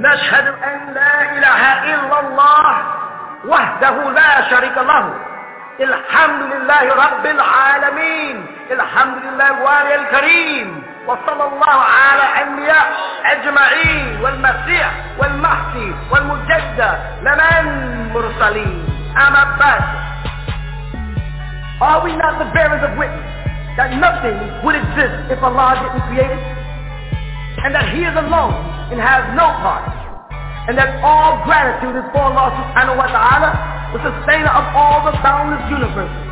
نشهد أن لا إله إلا الله وحده لا شريك له. الحمد لله رب العالمين. الحمد لله الوالي الكريم. وصلى الله على أنبياء أجمعين والمسيح والمهدي والمجدد لمن مرسلين أما بعد. Are we not the bearers of witness that nothing would exist if Allah didn't create it? And that He is alone and has no part. And that all gratitude is for Allah subhanahu wa ta'ala, the sustainer of all the boundless universes.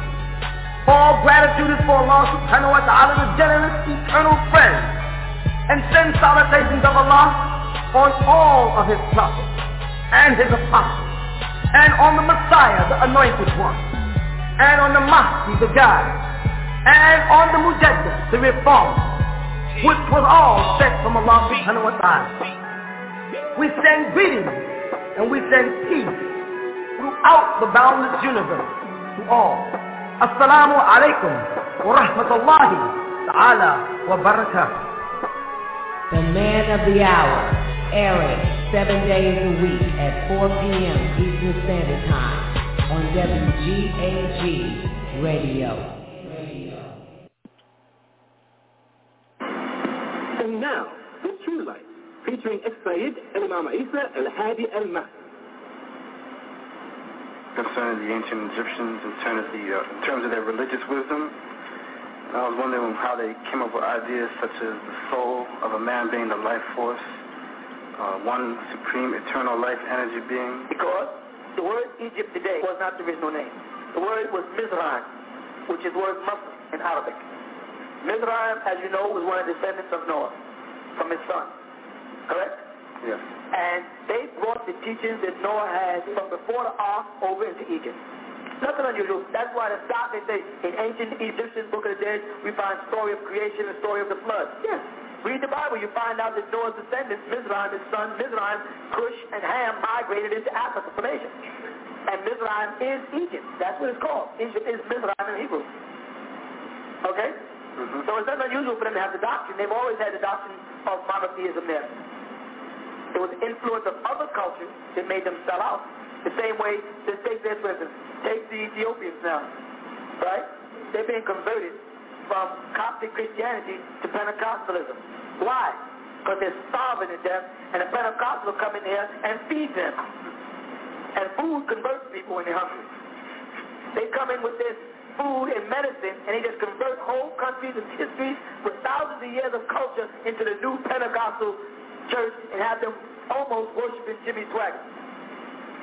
All gratitude is for Allah subhanahu wa ta'ala, the generous eternal friend. And send salutations of Allah on all of his prophets and his apostles. And on the Messiah, the anointed one and on the Mahdi, the guide, and on the Mujaddid, the reformer, which was all sent from Allah subhanahu wa ta'ala. We send greetings and we send peace throughout the boundless universe to all. Assalamu alaikum wa rahmatullahi ta'ala wa barakatuh. The man of the hour, airing seven days a week at 4 p.m. Eastern Standard Time on WGAG Radio. And now, the true life, featuring As-Sayyid Imam Isa Al-Hadi Al-Mahdi. Concerning the ancient Egyptians in terms of, the, uh, in terms of their religious wisdom, I was wondering how they came up with ideas such as the soul of a man being the life force, uh, one supreme eternal life energy being. Because the word Egypt today was not the original name. The word was Mizraim, which is the word Muslim in Arabic. Mizraim, as you know, was one of the descendants of Noah from his son. Correct? Yes. And they brought the teachings that Noah had from before the ark over into Egypt. Nothing unusual. That's why the stop they say in ancient Egyptian Book of the Dead we find story of creation and story of the flood. Yes. Read the Bible, you find out that Noah's descendants, Mizraim, his son Mizraim, Cush, and Ham migrated into Africa from Asia. And Mizraim is Egypt. That's what it's called. Egypt is Mizraim in Hebrew. Okay? Mm-hmm. So it's not unusual for them to have the doctrine. They've always had the doctrine of monotheism there. It was the influence of other cultures that made them sell out. The same way, just take this for instance, take the Ethiopians now, right? They're being converted from Coptic Christianity to Pentecostalism. Why? Because they're starving to death, and the Pentecostals come in here and feed them. And food converts people when they're hungry. They come in with this food and medicine, and they just convert whole countries and histories with thousands of years of culture into the new Pentecostal church and have them almost worshiping Jimmy Swaggart.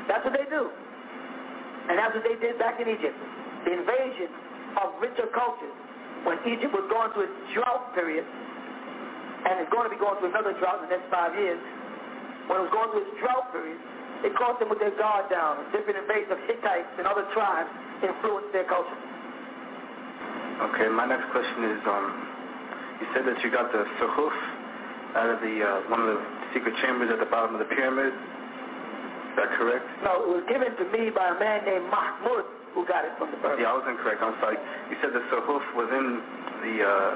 That's what they do. And that's what they did back in Egypt. The invasion of richer cultures when Egypt was going through its drought period, and it's going to be going through another drought in the next five years, when it was going through its drought period, it caused them with their guard down. Different invasions of Hittites and other tribes influenced their culture. Okay, my next question is, um, you said that you got the suhuf out of the uh, one of the secret chambers at the bottom of the pyramid. Is that correct? No, it was given to me by a man named Mahmud who got it from the bird. Yeah, I was incorrect. I'm sorry. You said the Suhuf was in the uh,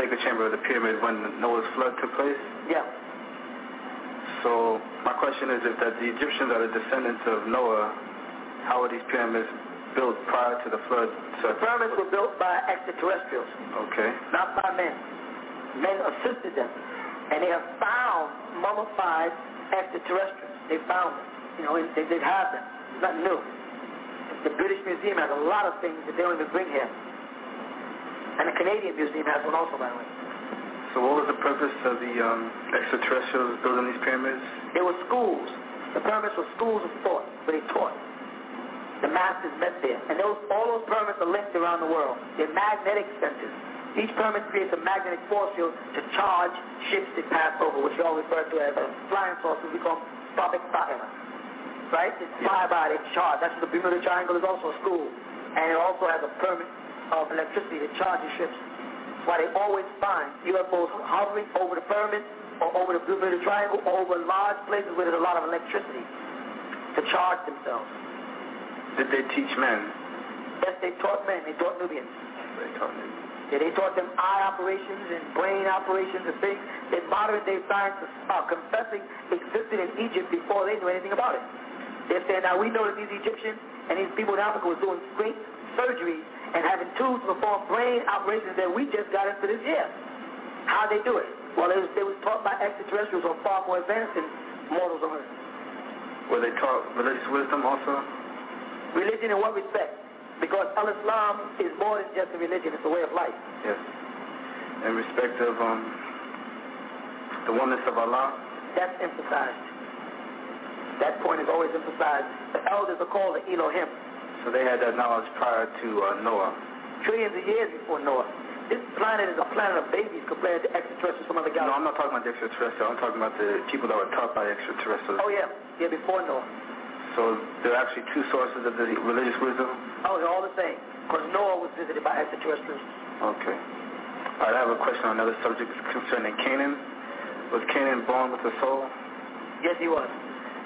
sacred chamber of the pyramid when Noah's flood took place? Yeah. So my question is, if that the Egyptians are the descendants of Noah, how are these pyramids built prior to the flood? So the pyramids were built by extraterrestrials. Okay. Not by men. Men assisted them. And they have found mummified extraterrestrials. They found them. You know, they did have them. It's nothing new. The British Museum has a lot of things that they don't even bring here. And the Canadian Museum has one also, by the way. So what was the purpose of the um, extraterrestrials building these pyramids? They were schools. The pyramids were schools of thought, where they taught. The masters met there. And those, all those pyramids are linked around the world. They're magnetic centers. Each pyramid creates a magnetic force field to charge ships that pass over, which we all refer to as flying saucers. We call them Stabik right? It's fly by, it's charged. That's what the Bermuda Triangle is also a school. And it also has a pyramid of electricity that charges ships. Why they always find UFOs hovering over the pyramid or over the Bermuda Triangle or over large places where there's a lot of electricity to charge themselves. Did they teach men? Yes, they taught men. They taught Nubians. They taught Nubians. Yeah, they taught them eye operations and brain operations and things that modern day scientists are uh, confessing existed in Egypt before they knew anything about it. They're saying now we know that these Egyptians and these people in Africa were doing great surgeries and having tools to perform brain operations that we just got into this year. How they do it? Well, it was, they was taught by extraterrestrials who are far more advanced than mortals on Earth. Were they taught religious wisdom also? Religion in what respect? Because Al-Islam is more than just a religion, it's a way of life. Yes. In respect of um, the oneness of Allah? That's emphasized. That point is always emphasized. The elders are called the Elohim. So they had that knowledge prior to uh, Noah? Trillions of years before Noah. This planet is a planet of babies compared to extraterrestrials from other galaxies. No, I'm not talking about the extraterrestrials. I'm talking about the people that were taught by extraterrestrials. Oh, yeah. Yeah, before Noah. So there are actually two sources of the religious wisdom? Oh, they're all the same. Because Noah was visited by extraterrestrials. Okay. All right, I have a question on another subject concerning Canaan. Was Canaan born with a soul? Yes, he was.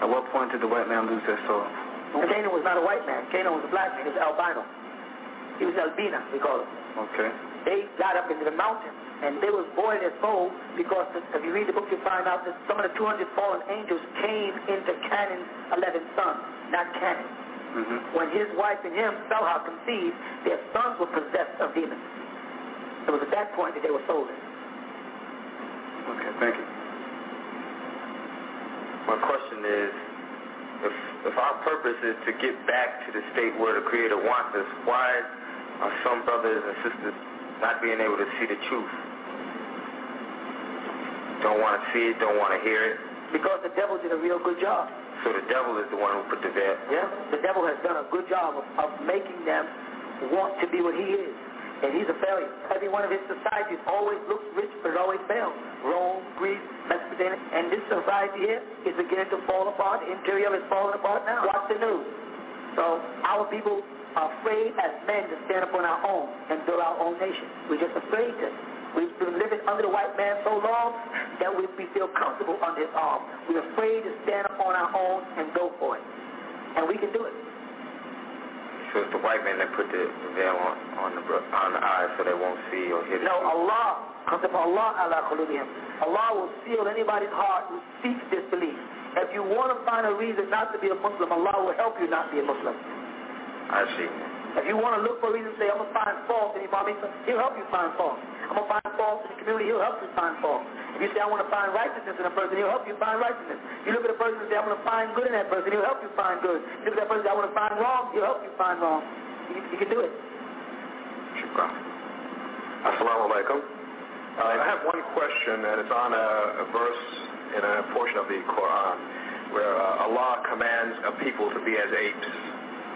At what point did the white man lose their soul? Well, Canaan was not a white man. Canaan was a black man. He was albino. He was albina, we call him. Okay. They got up into the mountains and they was born their soul because if you read the book, you find out that some of the 200 fallen angels came into Canaan's 11 sons, not Canaan. Mm-hmm. When his wife and him somehow conceived, their sons were possessed of demons. It was at that point that they were soulless. Okay, thank you. My question is, if, if our purpose is to get back to the state where the Creator wants us, why are some brothers and sisters not being able to see the truth? Don't want to see it, don't want to hear it. Because the devil did a real good job. So the devil is the one who put the veil. Yeah, the devil has done a good job of, of making them want to be what he is. And he's a failure. Every one of his societies always looks rich, but it always fails. Rome, Greece, Mesopotamia. And this society here is beginning to fall apart. The interior is falling apart now. Watch the news. So our people are afraid as men to stand up on our own and build our own nation. We're just afraid to. We've been living under the white man so long that we, we feel comfortable under his arm. We're afraid to stand up on our own and go for it. And we can do it. So it's the white man that put the veil on, on the on the eyes so they won't see or hear the No. Allah, comes upon Allah ala qulubihim. Allah will seal anybody's heart who seeks disbelief. If you want to find a reason not to be a Muslim, Allah will help you not be a Muslim. I see. If you want to look for a reason, say, I'm going to find fault in Imam Isa, he'll help you find fault. I'm going to find faults in the community, he'll help you find faults. If you say, I want to find righteousness in a person, he'll help you find righteousness. You look at a person and say, I want to find good in that person, he'll help you find good. You look at that person and say, I want to find wrong, he'll help you find wrong. You, can do it. Shukran. Assalamu alaikum. Uh, I have one question, and it's on a, a verse in a portion of the Quran where uh, Allah commands a people to be as apes.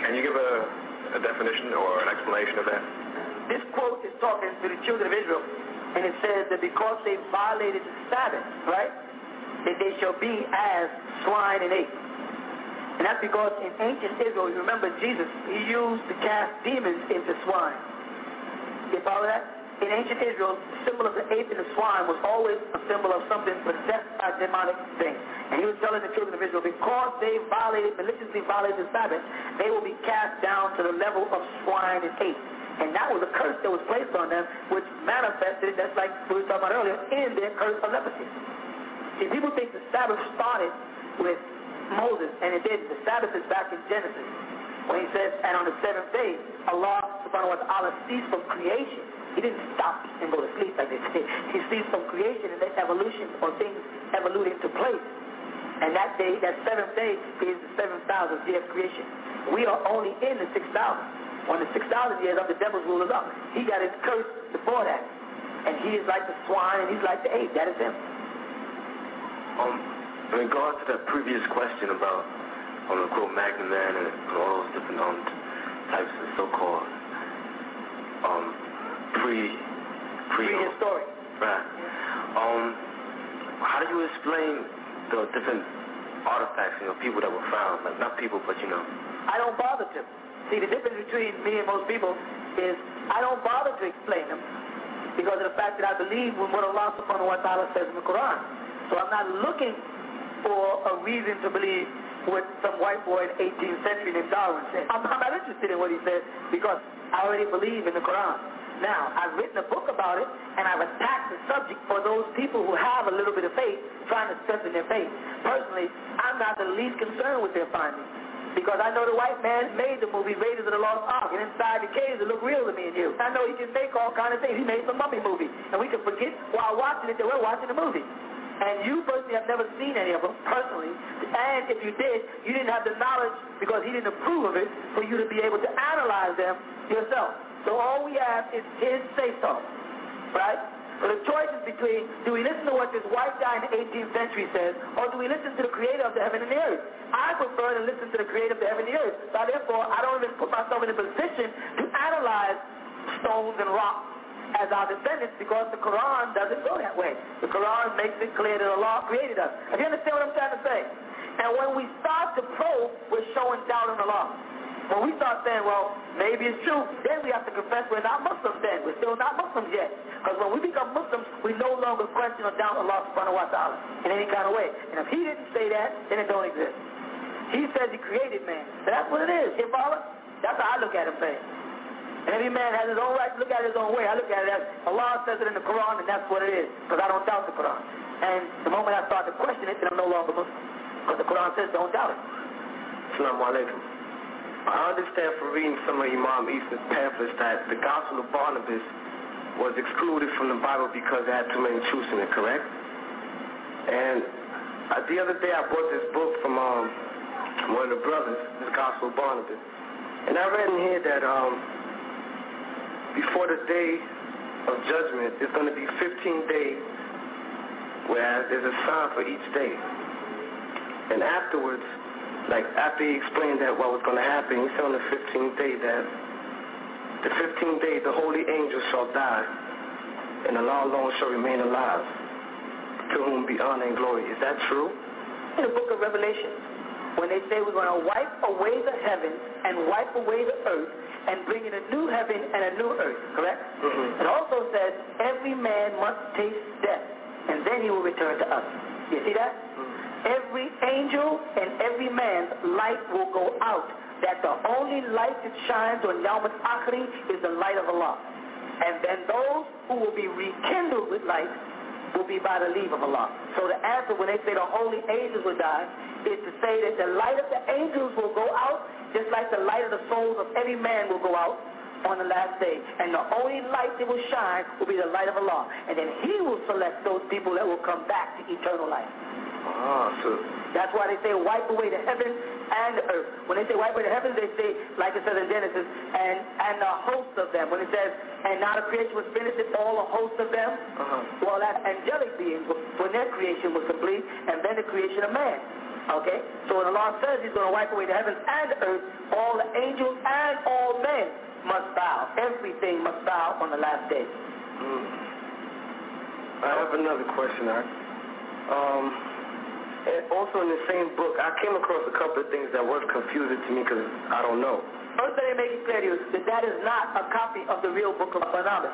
Can you give a, a definition or an explanation of that? This quote is talking to the children of Israel, and it says that because they violated the Sabbath, right, that they shall be as swine and apes. And that's because in ancient Israel, you remember Jesus, he used to cast demons into swine. You follow that? In ancient Israel, the symbol of the ape and the swine was always a symbol of something possessed by demonic things. And he was telling the children of Israel, because they violated, maliciously violated the Sabbath, they will be cast down to the level of swine and ape. And that was a curse that was placed on them, which manifested, that's like we were talking about earlier, in their curse of leprosy. See, people think the Sabbath started with Moses, and it didn't. The Sabbath is back in Genesis. When he says, and on the seventh day, Allah subhanahu wa ta'ala ceased from creation. He didn't stop and go to sleep like they say. He ceased from creation and then evolution or things evolved into place. And that day, that seventh day is the 7,000th year of creation. We are only in the 6,000. When the 6,000 years of the devil's rule is up, he got his curse before that. And he is like the swine and he's like the ape. That is him. Um, in regards to that previous question about um, the quote Magnum Man and, and all those different um, types of so-called um, pre pre Prehistoric. right. Um, how do you explain the different artifacts, you know, people that were found, like not people, but you know, I don't bother to. See, the difference between me and most people is I don't bother to explain them because of the fact that I believe what Allah subhanahu wa ta'ala says in the Quran. So I'm not looking for a reason to believe what some white boy in 18th century named Darwin said. I'm, I'm not interested in what he said because I already believe in the Quran. Now, I've written a book about it, and I've attacked the subject for those people who have a little bit of faith, trying to strengthen their faith. Personally, I'm not the least concerned with their findings. Because I know the white man made the movie Raiders of the Lost Ark, and inside the caves it looked real to me and you. I know he can make all kind of things. He made the mummy movie, and we can forget while watching it that we're watching the movie. And you personally have never seen any of them, personally. And if you did, you didn't have the knowledge because he didn't approve of it for you to be able to analyze them yourself. So all we have is his say-so, right? So the choice is between, do we listen to what this white guy in the 18th century says, or do we listen to the creator of the heaven and the earth? I prefer to listen to the creator of the heaven and the earth. So therefore, I don't even put myself in a position to analyze stones and rocks as our descendants because the Quran doesn't go that way. The Quran makes it clear that Allah created us. If you understand what I'm trying to say? And when we start to probe, we're showing doubt in Allah. When we start saying, well, maybe it's true, then we have to confess we're not Muslims then. We're still not Muslims yet. Because when we become Muslims, we no longer question or doubt Allah subhanahu wa ta'ala in any kind of way. And if he didn't say that, then it don't exist. He says he created man. So that's what it is. You follow? That's how I look at him. And every man has his own right to look at it his own way. I look at it as Allah says it in the Quran, and that's what it is. Because I don't doubt the Quran. And the moment I start to question it, then I'm no longer Muslim. Because the Quran says don't doubt it. Assalamu alaikum. I understand from reading some of Imam Isa's pamphlets that the Gospel of Barnabas was excluded from the Bible because it had too many truths in it, correct? And uh, the other day I bought this book from um, one of the brothers, the Gospel of Barnabas. And I read in here that um, before the day of judgment, there's going to be 15 days where there's a sign for each day. And afterwards, like after he explained that what was going to happen, he said on the 15th day that the 15th day the holy angels shall die, and Allah alone shall remain alive, to whom be honor and glory. Is that true? In the book of Revelation, when they say we're going to wipe away the heavens and wipe away the earth, and bring in a new heaven and a new earth, correct? Mm-hmm. It also says every man must taste death, and then he will return to us. You see that? Mm-hmm. Every angel and every man's light will go out. That the only light that shines on Yawm al-Akhiri is the light of Allah. And then those who will be rekindled with light will be by the leave of Allah. So the answer when they say the holy angels will die is to say that the light of the angels will go out just like the light of the souls of every man will go out on the last day. And the only light that will shine will be the light of Allah. And then he will select those people that will come back to eternal life. Ah, That's why they say wipe away the heavens and the earth. When they say wipe away the heavens, they say, like it says in Genesis, and, and a host of them. When it says, and now the creation was finished, it's all a host of them. Uh-huh. Well, that's angelic beings when their creation was complete, and then the creation of man. Okay? So when Allah says he's going to wipe away the heavens and the earth, all the angels and all men must bow. Everything must bow on the last day. Mm. I have another question. I, um, and also in the same book, I came across a couple of things that was confusing to me because I don't know. First, let me make it clear to you that that is not a copy of the real book of Barnabas.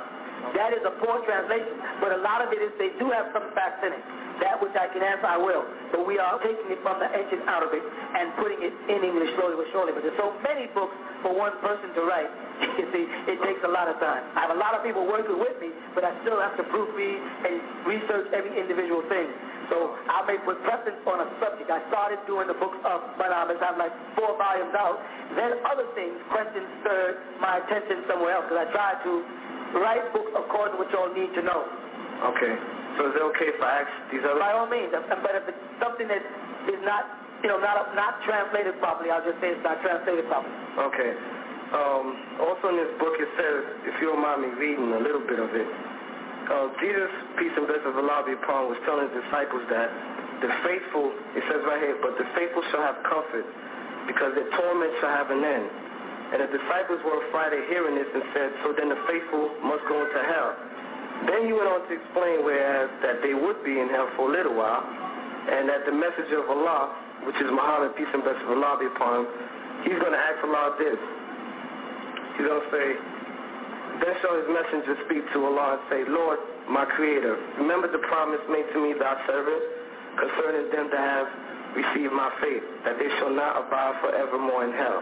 That is a poor translation, but a lot of it is they do have some facts in it. That which I can answer, I will. But we are taking it from the ancient Arabic and putting it in English slowly but surely. But there's so many books for one person to write. You see, it takes a lot of time. I have a lot of people working with me, but I still have to proofread and research every individual thing. So I may put preference on a subject. I started doing the books of Barnabas. I have like four volumes out. Then other things, questions stirred my attention somewhere else because I tried to write books according to what y'all need to know. Okay. So is it okay if I ask these other? By all means. But if it's something that is not, you know, not not translated properly, I'll just say it's not translated properly. Okay. Um, also in this book it says, if you don't mind me reading a little bit of it, uh, Jesus, peace and blessings of Allah be upon, was telling his disciples that the faithful, it says right here, but the faithful shall have comfort because their torment shall have an end. And the disciples were Friday hearing this and said, so then the faithful must go into hell. Then he went on to explain whereas that they would be in hell for a little while, and that the messenger of Allah, which is Muhammad, peace and blessings of Allah be upon him, he's going to ask Allah this. He's going to say, then shall his messenger speak to Allah and say, Lord, my creator, remember the promise made to me thy servant concerning them that have received my faith, that they shall not abide forevermore in hell.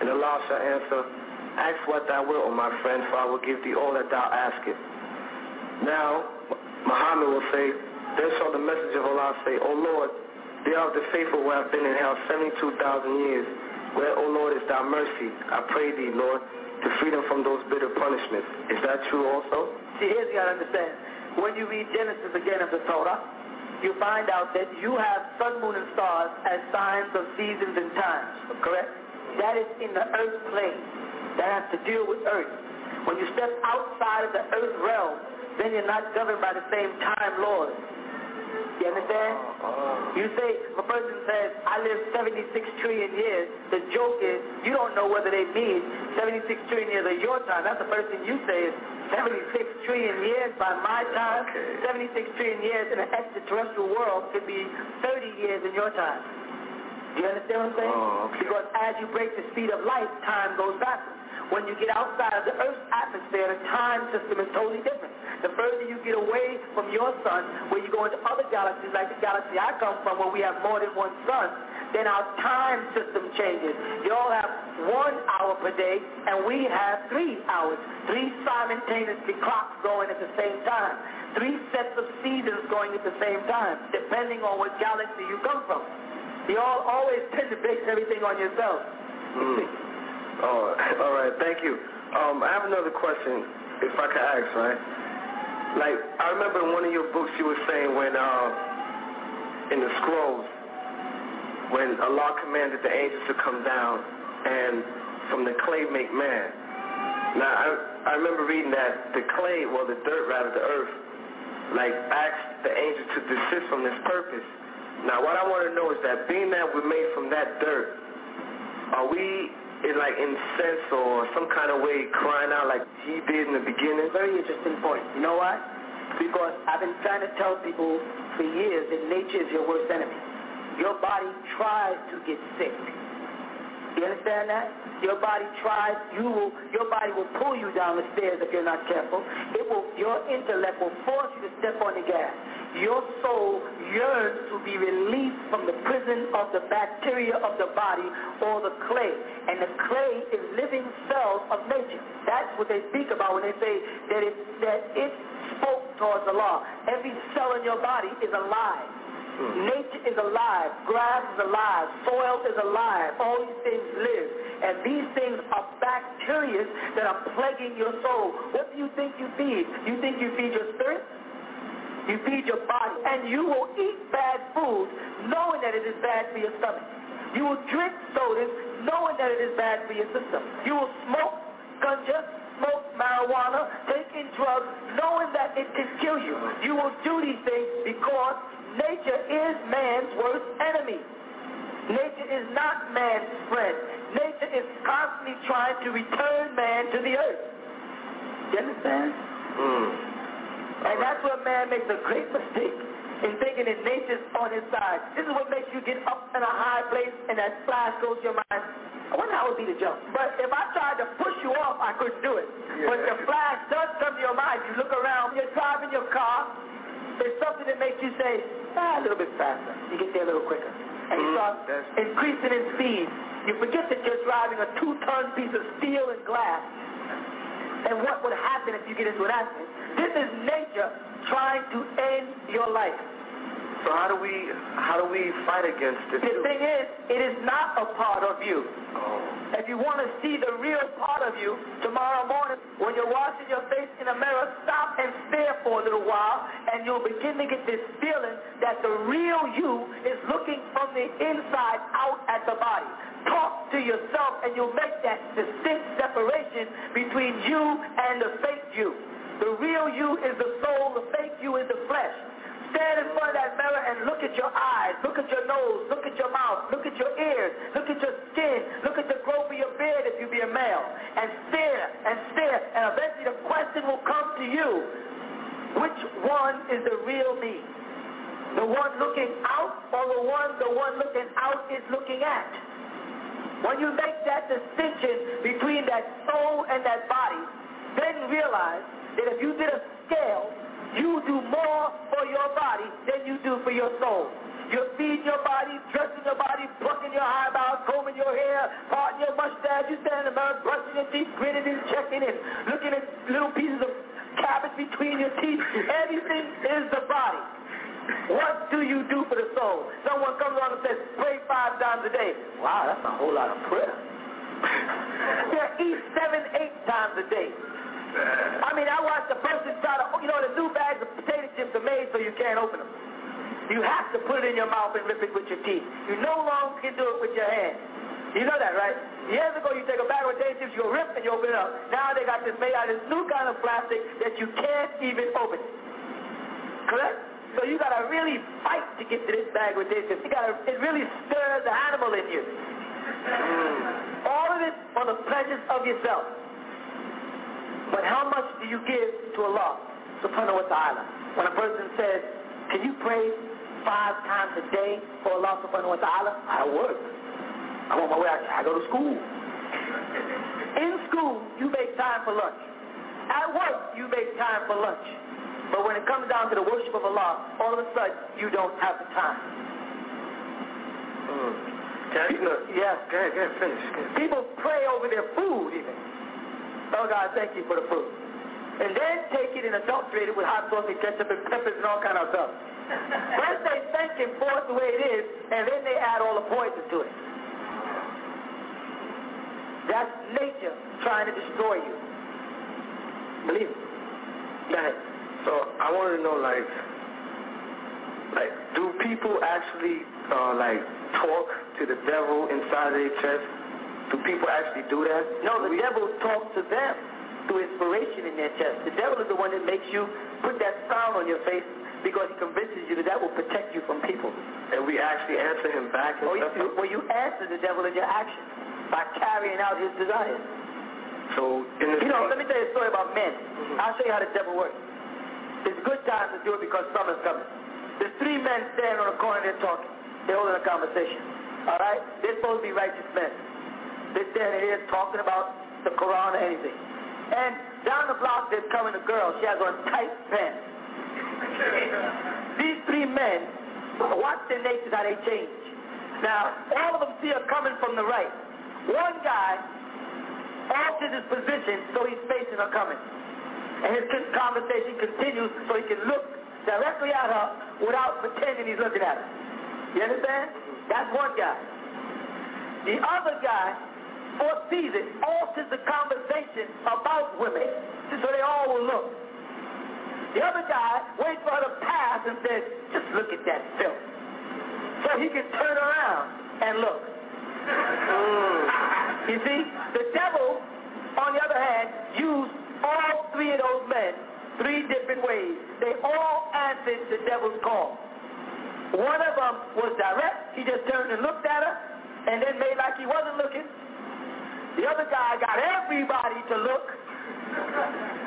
And Allah shall answer, Ask what thou wilt, O my friend, for I will give thee all that thou askest. Now, Muhammad will say, Then shall the message of Allah say, O Lord, they are the faithful who have been in hell 72,000 years. Where, O Lord, is thy mercy? I pray thee, Lord, to freedom from those bitter punishments. Is that true also? See, here's you got to understand. When you read Genesis again of the Torah, you find out that you have sun, moon, and stars as signs of seasons and times, correct? That is in the earth plane. That has to deal with earth. When you step outside of the earth realm, then you're not governed by the same time laws. You understand? You say, if a person says, I live 76 trillion years, the joke is, you don't know whether they mean 76 trillion years of your time. That's the first thing you say is, 76 trillion years by my time, okay. 76 trillion years in an extraterrestrial world could be 30 years in your time. Do you understand what I'm saying? Oh, okay. Because as you break the speed of light, time goes backwards. When you get outside of the Earth's atmosphere, the time system is totally different. The further you get away from your sun, where you go into other galaxies, like the galaxy I come from, where we have more than one sun, then our time system changes. You all have one hour per day, and we have three hours. Three simultaneously clocks going at the same time. Three sets of seasons going at the same time, depending on what galaxy you come from. You all always tend to base everything on yourself. Mm. Oh, all right. Thank you. Um, I have another question, if I could ask, right? Like, I remember in one of your books you were saying when, uh, in the scrolls, when Allah commanded the angels to come down and from the clay make man. Now, I, I remember reading that the clay, well, the dirt, rather, the earth, like, asked the angels to desist from this purpose. Now, what I want to know is that being that we're made from that dirt, are we in like in sense or some kind of way crying out like he did in the beginning? Very interesting point. You know why? Because I've been trying to tell people for years that nature is your worst enemy. Your body tries to get sick. You understand that? Your body tries, you will, your body will pull you down the stairs if you're not careful. It will, your intellect will force you to step on the gas your soul yearns to be released from the prison of the bacteria of the body or the clay. And the clay is living cells of nature. That's what they speak about when they say that it, that it spoke towards the law. Every cell in your body is alive. Hmm. Nature is alive. Grass is alive. Soil is alive. All these things live. And these things are bacteria that are plaguing your soul. What do you think you feed? You think you feed your spirit? You feed your body, and you will eat bad food knowing that it is bad for your stomach. You will drink sodas knowing that it is bad for your system. You will smoke ganja, smoke marijuana, take in drugs knowing that it can kill you. You will do these things because nature is man's worst enemy. Nature is not man's friend. Nature is constantly trying to return man to the earth. You understand? Mm. And that's where man makes a great mistake in thinking that nature's on his side. This is what makes you get up in a high place and that flash goes to your mind. I wonder how it would be to jump. But if I tried to push you off, I couldn't do it. Yeah. But the flash does come to your mind. You look around, you're driving your car, there's something that makes you say, ah, a little bit faster. You get there a little quicker. And you start mm-hmm. increasing in speed. You forget that you're driving a two-ton piece of steel and glass. And what would happen if you get into an accident? This is nature trying to end your life. So how do we how do we fight against this? The thing is, it is not a part of you. Oh. If you want to see the real part of you, tomorrow morning when you're washing your face in the mirror, stop and stare for a little while, and you'll begin to get this feeling that the real you is looking from the inside out at the body. Talk to yourself, and you'll make that distinct separation between you and the fake you. The real you is the soul, the fake you is the flesh. Stand in front of that mirror and look at your eyes, look at your nose, look at your mouth, look at your ears, look at your skin, look at the growth of your beard if you be a male, and stare and stare, and eventually the question will come to you, which one is the real me? The one looking out or the one the one looking out is looking at? When you make that distinction between that soul and that body, then realize that if you did a scale, you do more for your body than you do for your soul. You're feeding your body, dressing your body, plucking your eyebrows, combing your hair, parting your mustache, you stand in the mirror, brushing your teeth, grinning and checking and looking at little pieces of cabbage between your teeth. Everything is the body. What do you do for the soul? Someone comes along and says, pray five times a day. Wow, that's a whole lot of prayer. yeah, eat seven, eight times a day. I mean, I watched a person try to, you know, the new bags of potato chips are made so you can't open them. You have to put it in your mouth and rip it with your teeth. You no longer can do it with your hand. You know that, right? Years ago, you take a bag of potato chips, you rip it and you open it up. Now they got this made out of this new kind of plastic that you can't even open. Correct? So you got to really fight to get to this bag of potato chips. You got to, it really stirs the animal in you. Mm. All of it for the pleasures of yourself. But how much do you give to Allah subhanahu wa ta'ala? When a person says, can you pray five times a day for Allah subhanahu wa ta'ala? I work. I'm on my way. I, I go to school. In school, you make time for lunch. At work, you make time for lunch. But when it comes down to the worship of Allah, all of a sudden, you don't have the time. Mm. People, yes. Go ahead, go ahead, finish. Go ahead. People pray over their food even. Oh God, thank you for the food. And then take it and adulterate it with hot sauce and ketchup and peppers and all kind of stuff. First they thank him for it the way it is, and then they add all the poison to it. That's nature trying to destroy you. Believe it. So I wanted to know, like, like, do people actually, uh, like, talk to the devil inside their chest? Do people actually do that? No, the we, devil talks to them through inspiration in their chest. The devil is the one that makes you put that frown on your face because he convinces you that that will protect you from people. And we actually answer him back and Or you, stuff? well, you answer the devil in your actions by carrying out his desires. So, in the You know, let me tell you a story about men. Mhm. I'll show you how the devil works. It's a good time to do it because summer's coming. There's three men standing on a corner, they're talking. They're holding a conversation. All right? They're supposed to be righteous men. They're standing here talking about the Quran or anything. And down the block, there's coming a girl. She has on tight pants. These three men, watch their natures, how they change. Now, all of them see her coming from the right. One guy alters his position so he's facing her coming. And his conversation continues so he can look directly at her without pretending he's looking at her. You understand? That's one guy. The other guy foresees it, alters the conversation about women so they all will look. The other guy waits for her to pass and says, just look at that filth. So he can turn around and look. Mm. You see, the devil, on the other hand, used all three of those men three different ways. They all answered the devil's call. One of them was direct. He just turned and looked at her and then made like he wasn't looking. The other guy got everybody to look.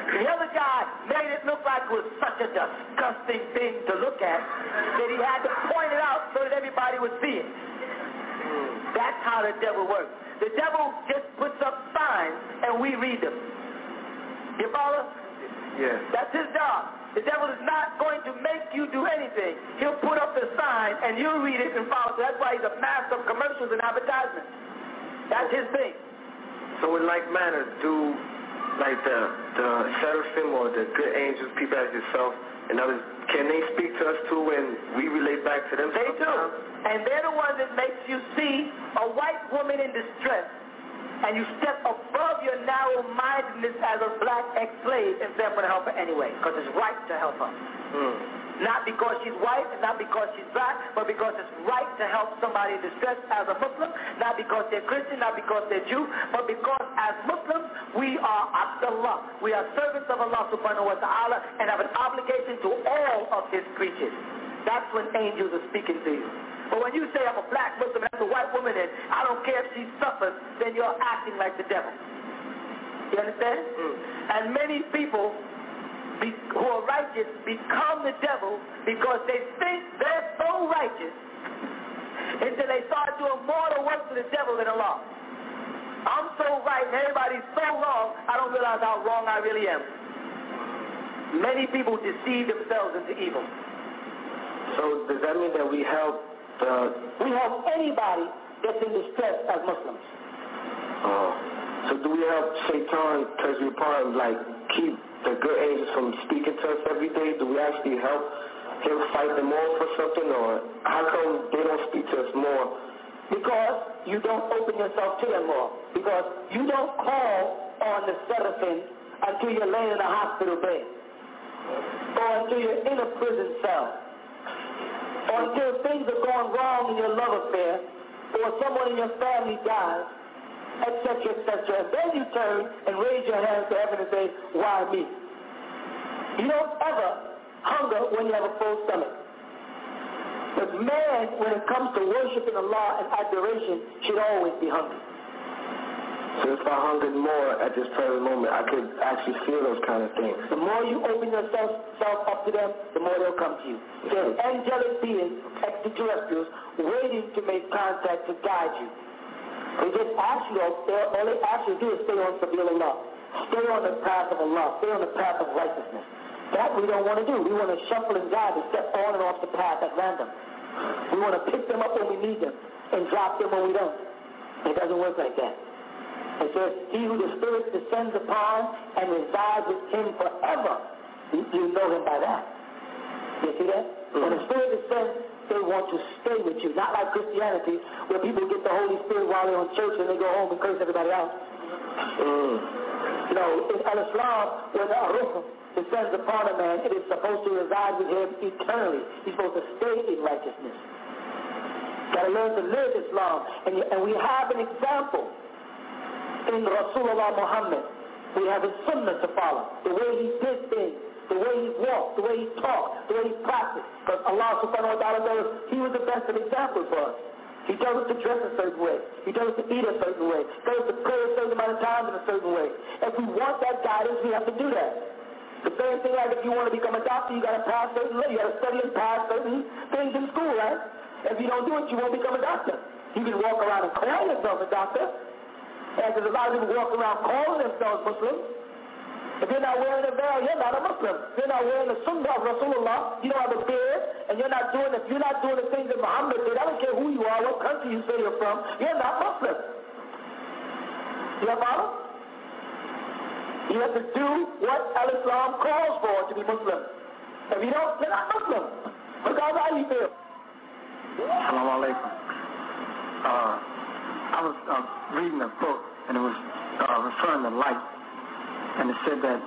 The other guy made it look like it was such a disgusting thing to look at that he had to point it out so that everybody would see it. That's how the devil works. The devil just puts up signs and we read them. You follow? yeah. That's his job. The devil is not going to make you do anything. He'll put up the sign and you'll read it and follow. So that's why he's a master of commercials and advertisements. That's his thing. So in like manner, do like the the seraphim or the good angels, people as yourself, and others, can they speak to us too when we relate back to them? They do. And they're the ones that makes you see a white woman in distress and you step above your narrow-mindedness as a black ex-slave and say, I'm going to help her anyway because it's right to help her. Hmm. Not because she's white and not because she's black, but because it's right to help somebody in distress as a Muslim, not because they're Christian, not because they're Jew, but because as Muslims, we are Abdullah. We are servants of Allah subhanahu wa ta'ala and have an obligation to all of his creatures. That's when angels are speaking to you. But when you say I'm a black Muslim and that's a white woman and I don't care if she suffers, then you're acting like the devil. You understand? Mm. And many people be, who are righteous become the devil because they think they're so righteous until they start doing more to work for the devil than Allah. I'm so right and everybody's so wrong, I don't realize how wrong I really am. Many people deceive themselves into evil. So does that mean that we help the? We help anybody that's in distress as Muslims. Oh. So do we help Shaitan, because we're part of, like, keep the good angels from speaking to us every day? Do we actually help him fight them off for something? Or how come they don't speak to us more? Because you don't open yourself to them more. Because you don't call on the seraphim until you're laying in a hospital bed. Or until you're in a prison cell. Or until things are going wrong in your love affair. Or someone in your family dies etc., etc. Then you turn and raise your hands to heaven and say, why me? You don't ever hunger when you have a full stomach. But man, when it comes to worshiping Allah and adoration, should always be hungry. So if I hungered more at this present moment, I could actually feel those kind of things. The more you open yourself up to them, the more they'll come to you. There's mm-hmm. angelic beings, extraterrestrials, waiting to make contact to guide you. They just ask you, all they ask you to do is stay on Sabil Allah. Stay on the path of Allah. Stay on the path of righteousness. That we don't want to do. We want to shuffle and guide and step on and off the path at random. We want to pick them up when we need them and drop them when we don't. It doesn't work like that. It says, he who the Spirit descends upon and resides with him forever. You know him by that. You see that? Mm-hmm. When the Spirit descends, they want to stay with you. Not like Christianity, where people get the Holy Spirit while they're in church and they go home and curse everybody else. Mm. You know, in Al-Islam, when the Ruh descends upon a man, it is supposed to reside with him eternally. He's supposed to stay in righteousness. Got to learn to live Islam. And, and we have an example in Rasulullah Muhammad. We have his sunnah to follow, the way he did things the way he walked, the way he talked, the way he practiced. Because Allah subhanahu wa ta'ala knows he was the best of examples for us. He tells us to dress a certain way. He tells us to eat a certain way. He tells us to pray a certain amount of times in a certain way. If we want that guidance, we have to do that. The same thing like if you want to become a doctor, you got to pass certain, you got to study and pass certain things in school, right? If you don't do it, you won't become a doctor. You can walk around and call yourself a doctor. And there's a lot of people walk around calling themselves Muslims. If you're not wearing a veil, you're not a Muslim. If you're not wearing the sunnah of Rasulullah, you don't have a beard, and you're not doing, if you're not doing the things that Muhammad did, I don't care who you are, what country you say you're from, you're not Muslim. You have follow? You have to do what Al-Islam calls for to be Muslim. If you don't, you're not Muslim. Regardless how you feel. Assalamu alaikum. Uh, I was uh, reading a book, and it was uh, referring to light and it said that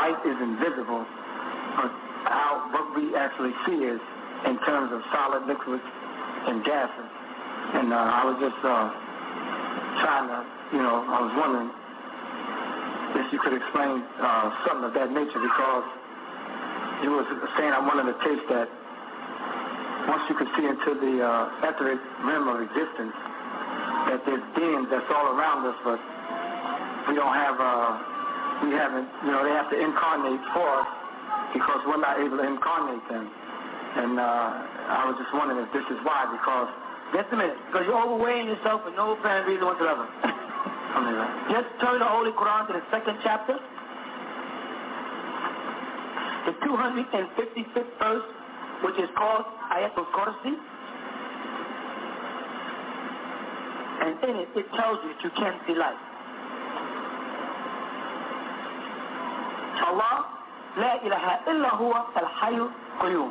light is invisible, but how what we actually see is in terms of solid, liquids, and gases. And uh, I was just uh, trying to, you know, I was wondering if you could explain uh, something of that nature because you was saying I wanted to tapes that once you could see into the uh, etheric realm of existence, that there's beings that's all around us, but we don't have uh, we haven't, you know, they have to incarnate for us because we're not able to incarnate them. And uh, I was just wondering if this is why, because... Just a minute, because you're overweighing yourself for no apparent reason whatsoever. just turn the Holy Quran to the second chapter, the 255th verse, which is called Ayatul Kursi. And in it, it tells you that you can't see light. Allah, La ilaha illa huwa al-hayyu qayyum.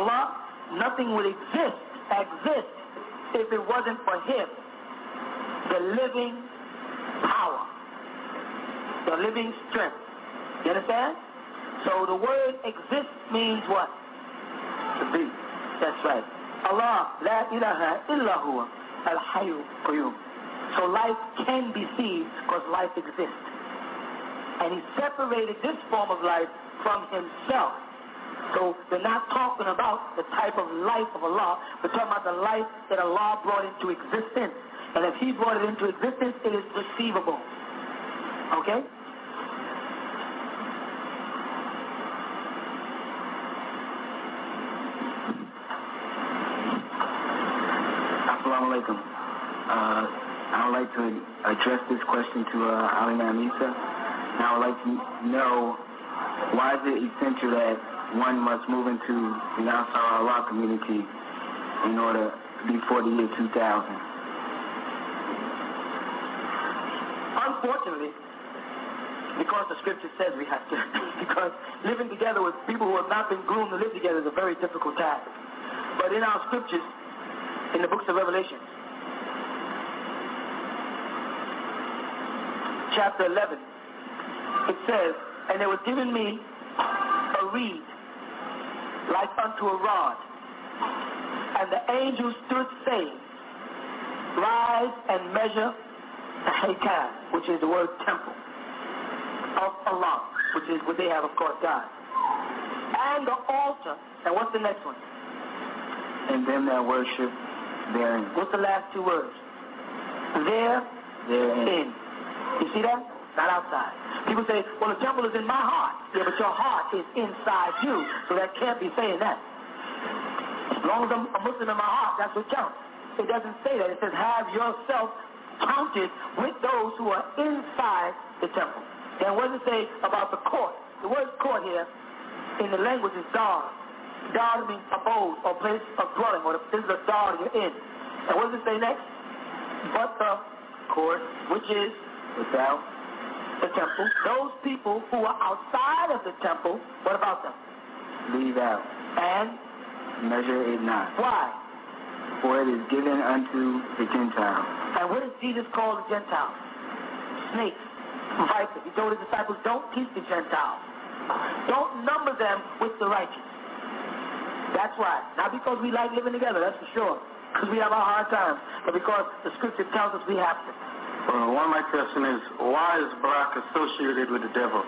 Allah, nothing would exist, exist, if it wasn't for Him, the living power, the living strength. You understand? So the word exist means what? To be. That's right. Allah, la ilaha illa huwa al-hayyu qayyum. So life can be seen because life exists. And he separated this form of life from himself. So they're not talking about the type of life of Allah, we're talking about the life that Allah brought into existence. And if he brought it into existence, it is receivable. Okay? Assalamu alaikum. Uh, I would like to address this question to uh, Ali Isa. Now I'd like to know why is it essential that one must move into the Ansar Allah community in order before the year 2000? unfortunately, because the scripture says we have to, because living together with people who have not been groomed to live together is a very difficult task. But in our scriptures, in the books of Revelation, chapter 11, it says, And there was given me a reed like unto a rod, and the angel stood saying, Rise and measure the Haykal, which is the word temple of Allah, which is what they have, of course, God. And the altar, and what's the next one? And them that worship therein. What's the last two words? There, therein. You see that? Not outside. People say, well, the temple is in my heart. Yeah, but your heart is inside you, so that can't be saying that. As long as I'm a Muslim in my heart, that's what counts. It doesn't say that. It says, have yourself counted with those who are inside the temple. And what does it say about the court? The word court here in the language is dar. Dar means abode or place of dwelling, or this is a dar you're in. And what does it say next? But the court, which is without the temple. Those people who are outside of the temple, what about them? Leave out. And measure it not. Why? For it is given unto the Gentiles. And what does Jesus call the Gentiles? Snakes vipers. He told his disciples, don't teach the Gentiles. Don't number them with the righteous. That's why. Not because we like living together, that's for sure. Because we have our hard times, but because the scripture tells us we have to. Well, one of my questions is, why is black associated with the devil?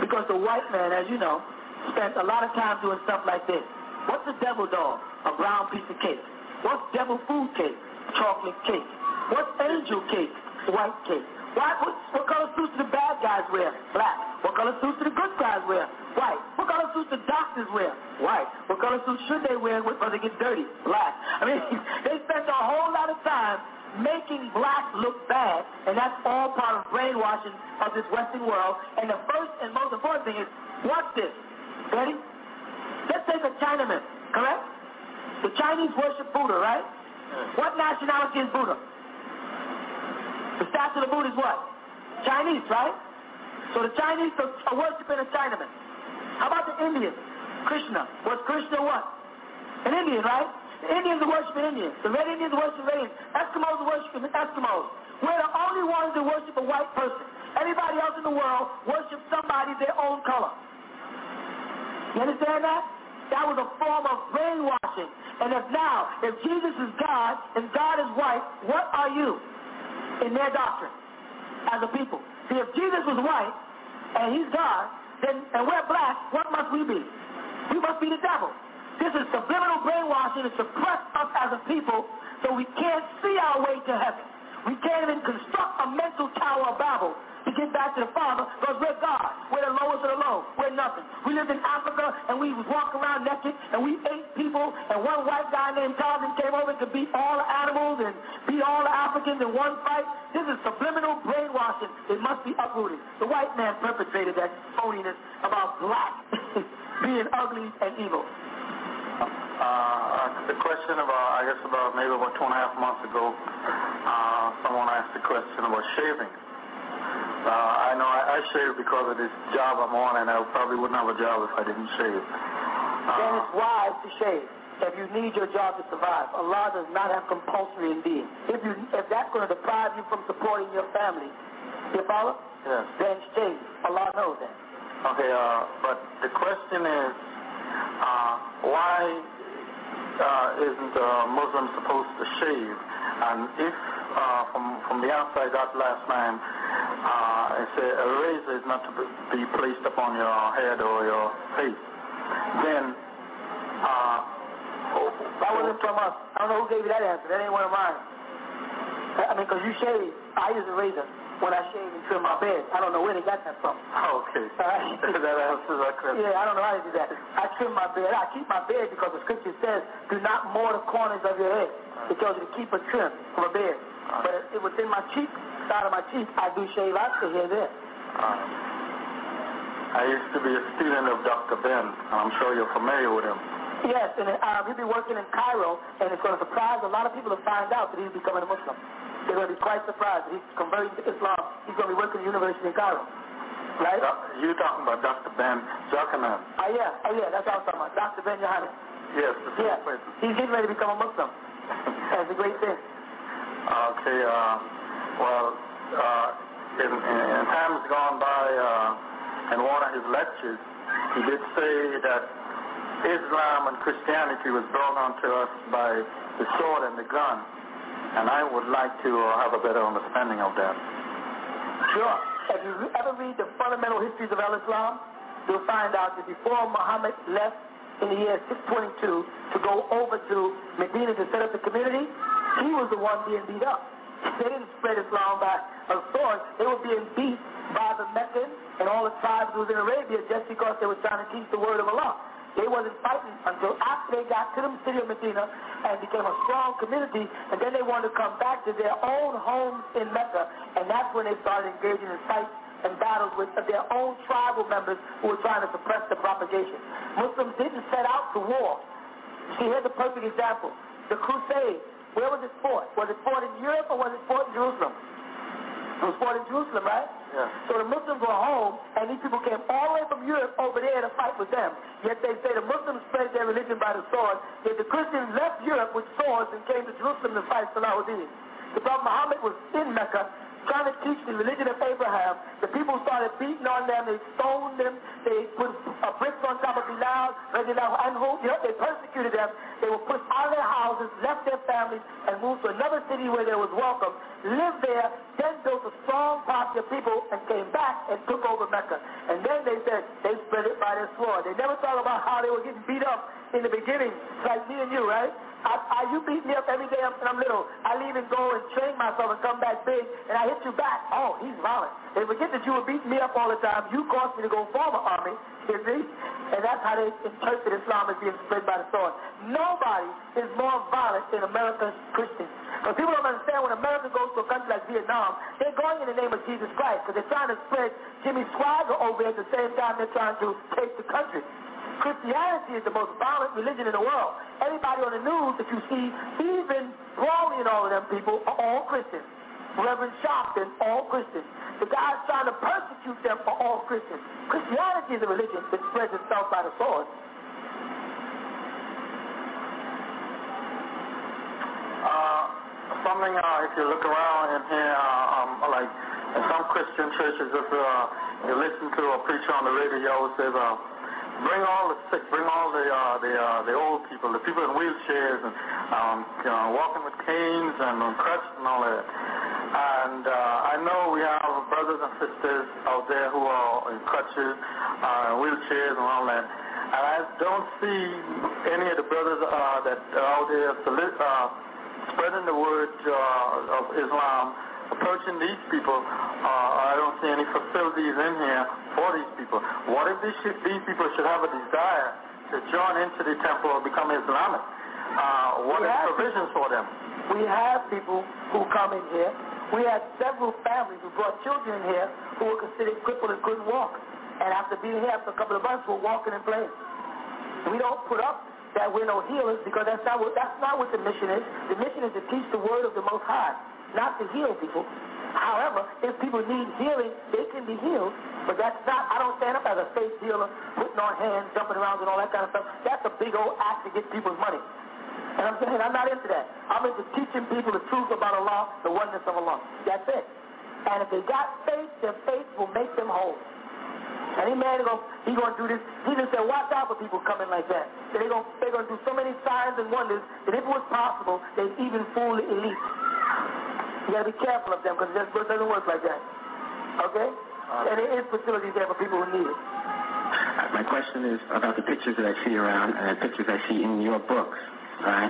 Because the white man, as you know, spent a lot of time doing stuff like this. What's a devil dog? A brown piece of cake. What's devil food cake? Chocolate cake. What's angel cake? White cake. Why, what, what color suits do the bad guys wear? Black. What color suits do the good guys wear? White. What color suits the doctors wear? White. What color suits should they wear when they get dirty? Black. I mean, they spend a whole lot of time making black look bad, and that's all part of brainwashing of this Western world. And the first and most important thing is, watch this. Ready? Let's take a Chinaman, correct? The Chinese worship Buddha, right? What nationality is Buddha? The statue of the Buddha is what? Chinese, right? So the Chinese are worshiping a Chinaman. How about the Indians? Krishna. Was Krishna what? An Indian, right? The Indians are worshiping Indians. The Red Indians worship Red Indians. Eskimos are worshiping Eskimos. We're the only ones that worship a white person. Everybody else in the world worships somebody their own color. You understand that? That was a form of brainwashing. And if now, if Jesus is God and God is white, what are you? in their doctrine as a people. See, if Jesus was white and he's God, then and we're black, what must we be? We must be the devil. This is subliminal brainwashing to suppress us as a people so we can't see our way to heaven. We can't even construct a mental tower of Babel to get back to the Father because we're God. We're the lowest of the low. We're nothing. We lived in Africa and we walking around naked and we ate people and one white guy named Tarzan came over to beat all the animals and beat all the Africans in one fight. This is subliminal brainwashing. It must be uprooted. The white man perpetrated that phoniness about black being ugly and evil. Uh, the question about, I guess about maybe about two and a half months ago, uh, someone asked a question about shaving. Uh, I know I, shave because of this job I'm on, and I probably wouldn't have a job if I didn't shave. Uh, then it's wise to shave if you need your job to survive. Allah does not have compulsory indeed. If you if that's going to deprive you from supporting your family, you follow? Yes. Then shave. Allah knows that. Okay, uh, but the question is, uh, why uh, isn't a Muslim supposed to shave? And if uh, from from the outside that last time, uh, it said a razor is not to be placed upon your head or your face, then uh, that wasn't from us. I don't know who gave you that answer. That ain't one of mine. I mean, because you shave, I use a razor when I shave and trim my bed. I don't know where they got that from. Okay. that answers that question. Yeah, I don't know how to do that. I trim my bed. I keep my bed because the scripture says, do not moor the corners of your head. It tells you to keep a trim from a bed. But it, within my cheek, side of my cheek, I do shave out to here there. I used to be a student of Dr. Ben, and I'm sure you're familiar with him. Yes, and uh, he'll be working in Cairo, and it's going to surprise a lot of people to find out that he's becoming a Muslim. They're going to be quite surprised. He's converting to Islam. He's going to be working at the university in Cairo. Right? You're talking about Dr. Ben Jochannan. Oh, yeah. Oh, yeah. That's what I'm talking about. Dr. Ben Yohanan. Yes. Yeah. He's getting ready to become a Muslim. That's a great thing. Okay. Uh, well, uh, in, in, in times gone by, uh, in one of his lectures, he did say that Islam and Christianity was brought onto us by the sword and the gun. And I would like to uh, have a better understanding of that. Sure. If you ever read the fundamental histories of Islam, you'll find out that before Muhammad left in the year 622 to go over to Medina to set up the community, he was the one being beat up. They didn't spread Islam by a sword. They were being beat by the Meccan and all the tribes who was in Arabia just because they were trying to teach the word of Allah. They wasn't fighting until after they got to the city of Medina and became a strong community, and then they wanted to come back to their own homes in Mecca, and that's when they started engaging in fights and battles with their own tribal members who were trying to suppress the propagation. Muslims didn't set out to war. See, here's a perfect example. The Crusade, where was it fought? Was it fought in Europe or was it fought in Jerusalem? It was fought in Jerusalem, right? Yeah. So the Muslims were home, and these people came all the way from Europe over there to fight with them. Yet they say the Muslims spread their religion by the sword, yet the Christians left Europe with swords and came to Jerusalem to fight Salahuddin. The Prophet Muhammad was in Mecca, trying to teach the religion of Abraham. The people started beating on them. They stoned them. They put uh, bricks on top of Bilal, radiallahu anhu. Know, they persecuted them. They were pushed out of their houses, left their families, and moved to another city where they was welcome, lived there, then built a strong party of people and came back and took over Mecca. And then they said they spread it by their sword. They never thought about how they were getting beat up in the beginning, like me and you, right? I, I, you beat me up every day when I'm little. I leave and go and train myself and come back big, and I hit you back. Oh, he's violent. They forget that you were beating me up all the time. You caused me to go form an army, you see? And that's how they interpret Islam as being spread by the sword. Nobody is more violent than American Christians. Because people don't understand when America goes to a country like Vietnam, they're going in the name of Jesus Christ because they're trying to spread Jimmy Swaggart over at the same time they're trying to take the country. Christianity is the most violent religion in the world. Everybody on the news that you see, even Brawley and all of them people are all Christians. Reverend Sharpton, all Christians. The guy's trying to persecute them for all Christians. Christianity is a religion that spreads itself by the sword. Uh, something, uh, if you look around in here, uh, um, like in some Christian churches, if uh, you listen to a preacher on the radio, says, uh, bring all the sick, bring all the uh, the uh, the old people, the people in wheelchairs and um, you know, walking with canes and on crutches and all that. And uh, I know we have brothers and sisters out there who are in crutches, uh, wheelchairs and all that. And I don't see any of the brothers uh, that are out there uh, spreading the word uh, of Islam approaching these people, uh, I don't see any facilities in here for these people. What if these, should, these people should have a desire to join into the temple or become Islamic? Uh, what we is provisions for them? We have people who come in here. We had several families who brought children in here who were considered crippled and couldn't walk. And after being here for a couple of months, were walking and playing. We don't put up that we're no healers because that's not what that's not what the mission is. The mission is to teach the word of the Most High not to heal people. However, if people need healing, they can be healed. But that's not, I don't stand up as a faith healer, putting on hands, jumping around and all that kind of stuff. That's a big old act to get people's money. And I'm saying I'm not into that. I'm into teaching people the truth about Allah, the oneness of Allah. That's it. And if they got faith, their faith will make them whole. Any man going he gonna do this. Jesus said, watch out for people coming like that. They're gonna they're gonna do so many signs and wonders that if it was possible, they'd even fool the elite. You got to be careful of them because it doesn't work like that. Okay? Uh, and there is facilities there for people who need it. My question is about the pictures that I see around and the pictures I see in your books. Right?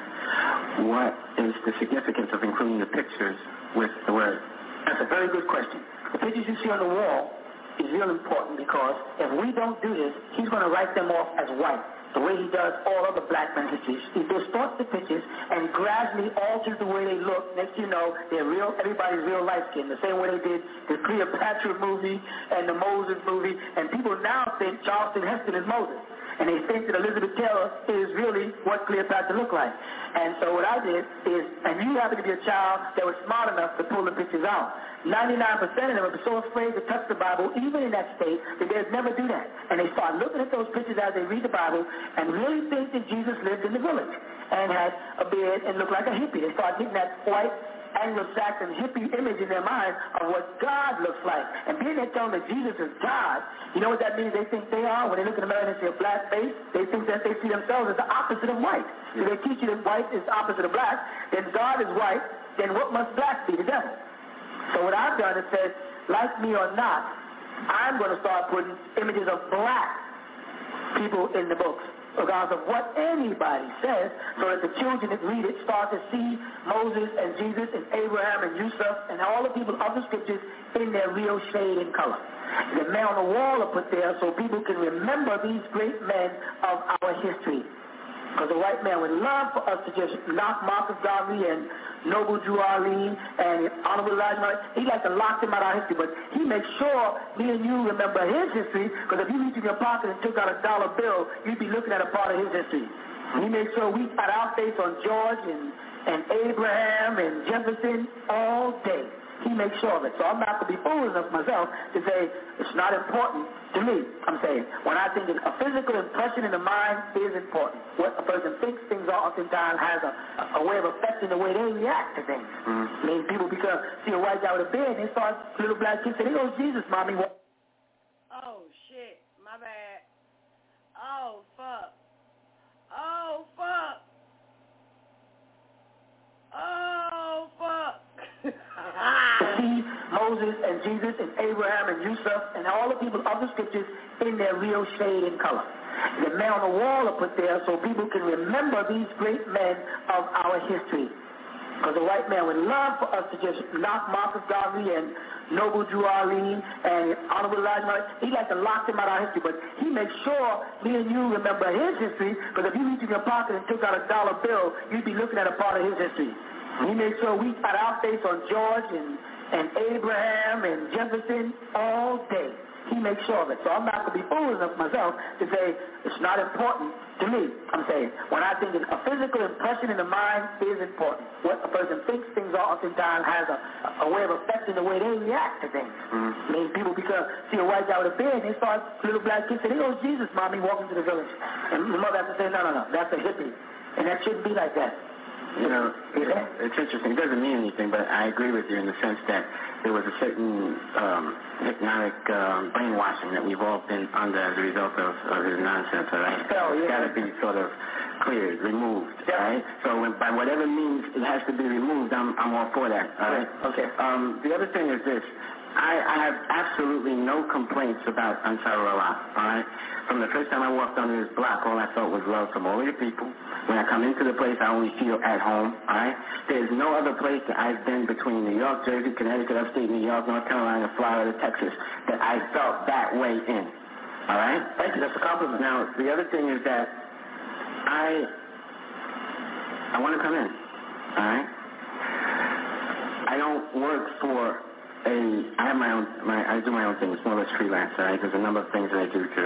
What is the significance of including the pictures with the word? That's a very good question. The pictures you see on the wall is real important because if we don't do this, he's going to write them off as white the way he does all other black men histories. He distorts the pictures and gradually alters the way they look. Next you know, they're real, everybody's real light skin, the same way they did the Cleopatra movie and the Moses movie. And people now think Charlton Heston is Moses. And they think that Elizabeth Taylor is really what Cleopatra looked like. And so what I did is, and you happen to be a child that was smart enough to pull the pictures out. 99% of them are so afraid to touch the Bible, even in that state, that they'd never do that. And they start looking at those pictures as they read the Bible and really think that Jesus lived in the village and had a beard and looked like a hippie. They start getting that white Anglo-Saxon hippie image in their mind of what God looks like. And being they tell that Jesus is God, you know what that means they think they are? When they look at America and see a black face, they think that they see themselves as the opposite of white. So they teach you that white is opposite of black, then God is white, then what must black be? The devil. So what I've done is said, like me or not, I'm going to start putting images of black people in the books regardless of what anybody says, so that the children that read it start to see Moses and Jesus and Abraham and Yusuf and all the people of the scriptures in their real shade and color. The man on the wall are put there so people can remember these great men of our history. Because the white man would love for us to just knock Marcus Garvey and Noble Drew Ali and Honorable Elijah He likes to lock them out of history, but he makes sure me and you remember his history, because if you reached in your pocket and took out a dollar bill, you'd be looking at a part of his history. He makes sure we put our face on George and, and Abraham and Jefferson all day. He makes sure of it. So I'm not going to be foolish enough myself to say it's not important to me. I'm saying when I think a physical impression in the mind is important. What a person thinks things are oftentimes has a, a way of affecting the way they react to things. Mm-hmm. I mean, people because see a white guy with a beard, they start little black kids say, "There goes Jesus, mommy." Oh shit, my bad. Oh fuck. Oh fuck. Oh fuck. see Moses and Jesus and Abraham and Yusuf and all the people of the scriptures in their real shade and color. The men on the wall are put there so people can remember these great men of our history. Because the white man would love for us to just knock Marcus Garvey and Noble Drew Ali and Honorable Elijah He likes to lock them out of our history, but he makes sure me and you remember his history, because if you reached in your pocket and took out a dollar bill, you'd be looking at a part of his history. He made sure we put our face on George and, and Abraham and Jefferson all day. He makes sure of it. So I'm not going to be foolish enough myself to say it's not important to me. I'm saying when I think a physical impression in the mind is important. What a person thinks things are oftentimes has a, a way of affecting the way they react to things. Mm-hmm. I mean, people because see a white guy with a beard, they start little black kids say, "There goes Jesus, mommy, walking to the village," and the mother has to say, "No, no, no, that's a hippie, and that shouldn't be like that." You know, it's interesting. It doesn't mean anything, but I agree with you in the sense that there was a certain um, hypnotic um, brainwashing that we've all been under as a result of, of his nonsense, all right? Oh, yeah. It's got to be sort of cleared, removed, yeah. right? So when, by whatever means it has to be removed, I'm, I'm all for that, all right? Okay. Um, the other thing is this. I, I have absolutely no complaints about Ansar Allah, all right? From the first time I walked onto this block, all I felt was love from all of your people. When I come into the place, I only feel at home, all right? There's no other place that I've been between New York, Jersey, Connecticut, upstate New York, North Carolina, Florida, Texas, that I felt that way in, all right? Thank you. That's a compliment. Now, the other thing is that I, I want to come in, all right? I don't work for a, I have my own, my, I do my own thing. It's more or less freelance, all right? There's a number of things that I do to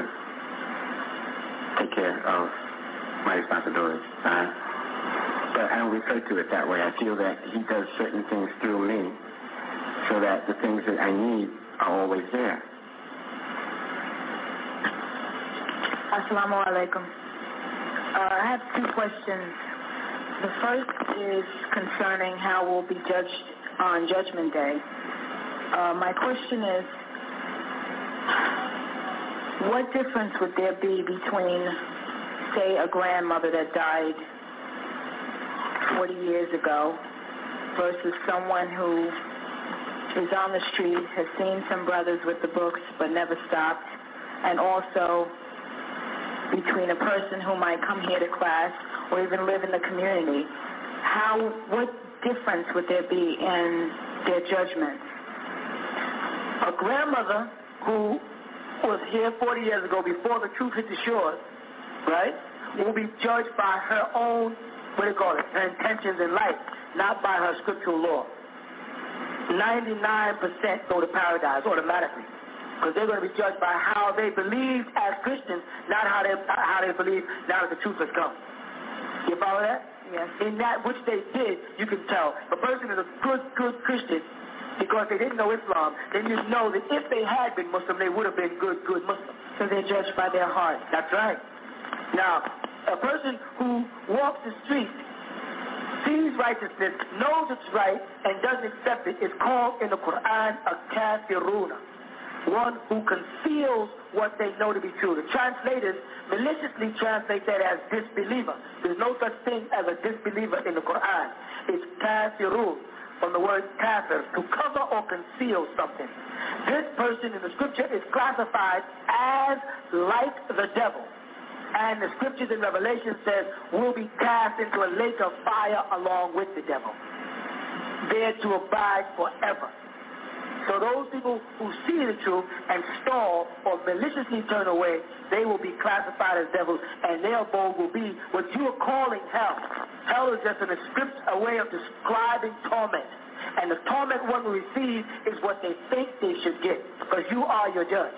take care of my responsibilities, all right? But I don't refer to it that way. I feel that he does certain things through me so that the things that I need are always there. Assalamu alaikum. Uh, I have two questions. The first is concerning how we'll be judged on Judgment Day. Uh, my question is, what difference would there be between, say, a grandmother that died 40 years ago versus someone who is on the street, has seen some brothers with the books but never stopped, and also between a person who might come here to class or even live in the community, how, what difference would there be in their judgments? a grandmother who was here 40 years ago before the truth hit the shores, right, will be judged by her own, what do you call it, her intentions in life, not by her scriptural law. 99% go to paradise automatically. Because they're going to be judged by how they believed as Christians, not how they how they believe now that the truth has come. You follow that? Yes. In that which they did, you can tell. A person is a good, good Christian because they didn't know Islam, then you know that if they had been Muslim, they would have been good, good Muslims. So they're judged by their heart. That's right. Now, a person who walks the street, sees righteousness, knows it's right, and doesn't accept it is called in the Quran a kafiruna, one who conceals what they know to be true. The translators maliciously translate that as disbeliever. There's no such thing as a disbeliever in the Quran. It's kafirun from the word kafir, to cover or conceal something. This person in the scripture is classified as like the devil. And the scriptures in Revelation says we'll be cast into a lake of fire along with the devil, there to abide forever. So those people who see the truth and stall or maliciously turn away, they will be classified as devils, and their abode will be what you are calling hell. Hell is just an script, a way of describing torment. And the torment one will receive is what they think they should get, because you are your judge.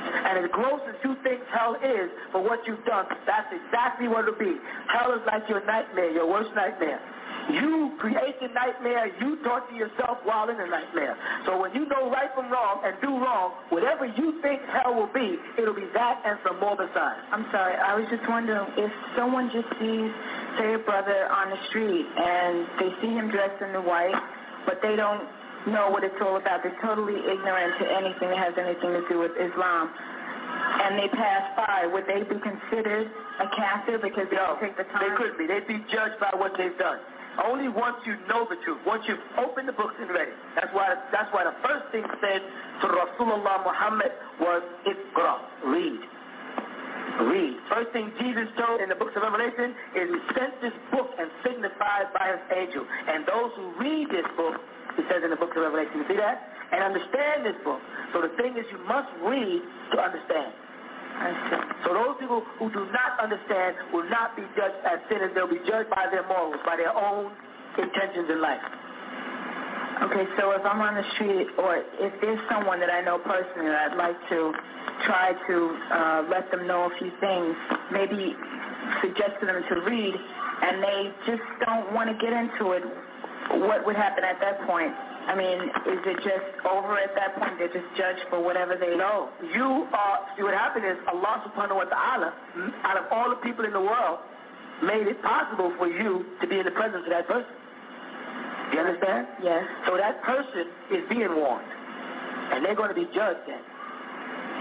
And as gross as you think hell is for what you've done, that's exactly what it'll be. Hell is like your nightmare, your worst nightmare. You create the nightmare, you torture yourself while in the nightmare. So when you know right from wrong and do wrong, whatever you think hell will be, it'll be that and some more besides. I'm sorry, I was just wondering if someone just sees, say, a brother on the street and they see him dressed in the white, but they don't know what it's all about. They're totally ignorant to anything that has anything to do with Islam. And they pass by. Would they be considered a kafir because they no, take the time? They couldn't be. They'd be judged by what they've done. Only once you know the truth, once you've opened the books and read it. That's why that's why the first thing said to Rasulullah Muhammad was Iqra, read. Read. First thing Jesus told in the books of Revelation is sent this book and signified by his angel. And those who read this book, he says in the book of Revelation, you see that? And understand this book. So the thing is you must read to understand. So those people who do not understand will not be judged as sinners. They'll be judged by their morals, by their own intentions in life. Okay, so if I'm on the street or if there's someone that I know personally that I'd like to try to uh, let them know a few things, maybe suggest to them to read, and they just don't want to get into it, what would happen at that point? I mean, is it just over at that point? They're just judged for whatever they know. You are, see what happened is Allah subhanahu wa ta'ala, out of all the people in the world, made it possible for you to be in the presence of that person. Do You understand? Yes. So that person is being warned. And they're going to be judged then.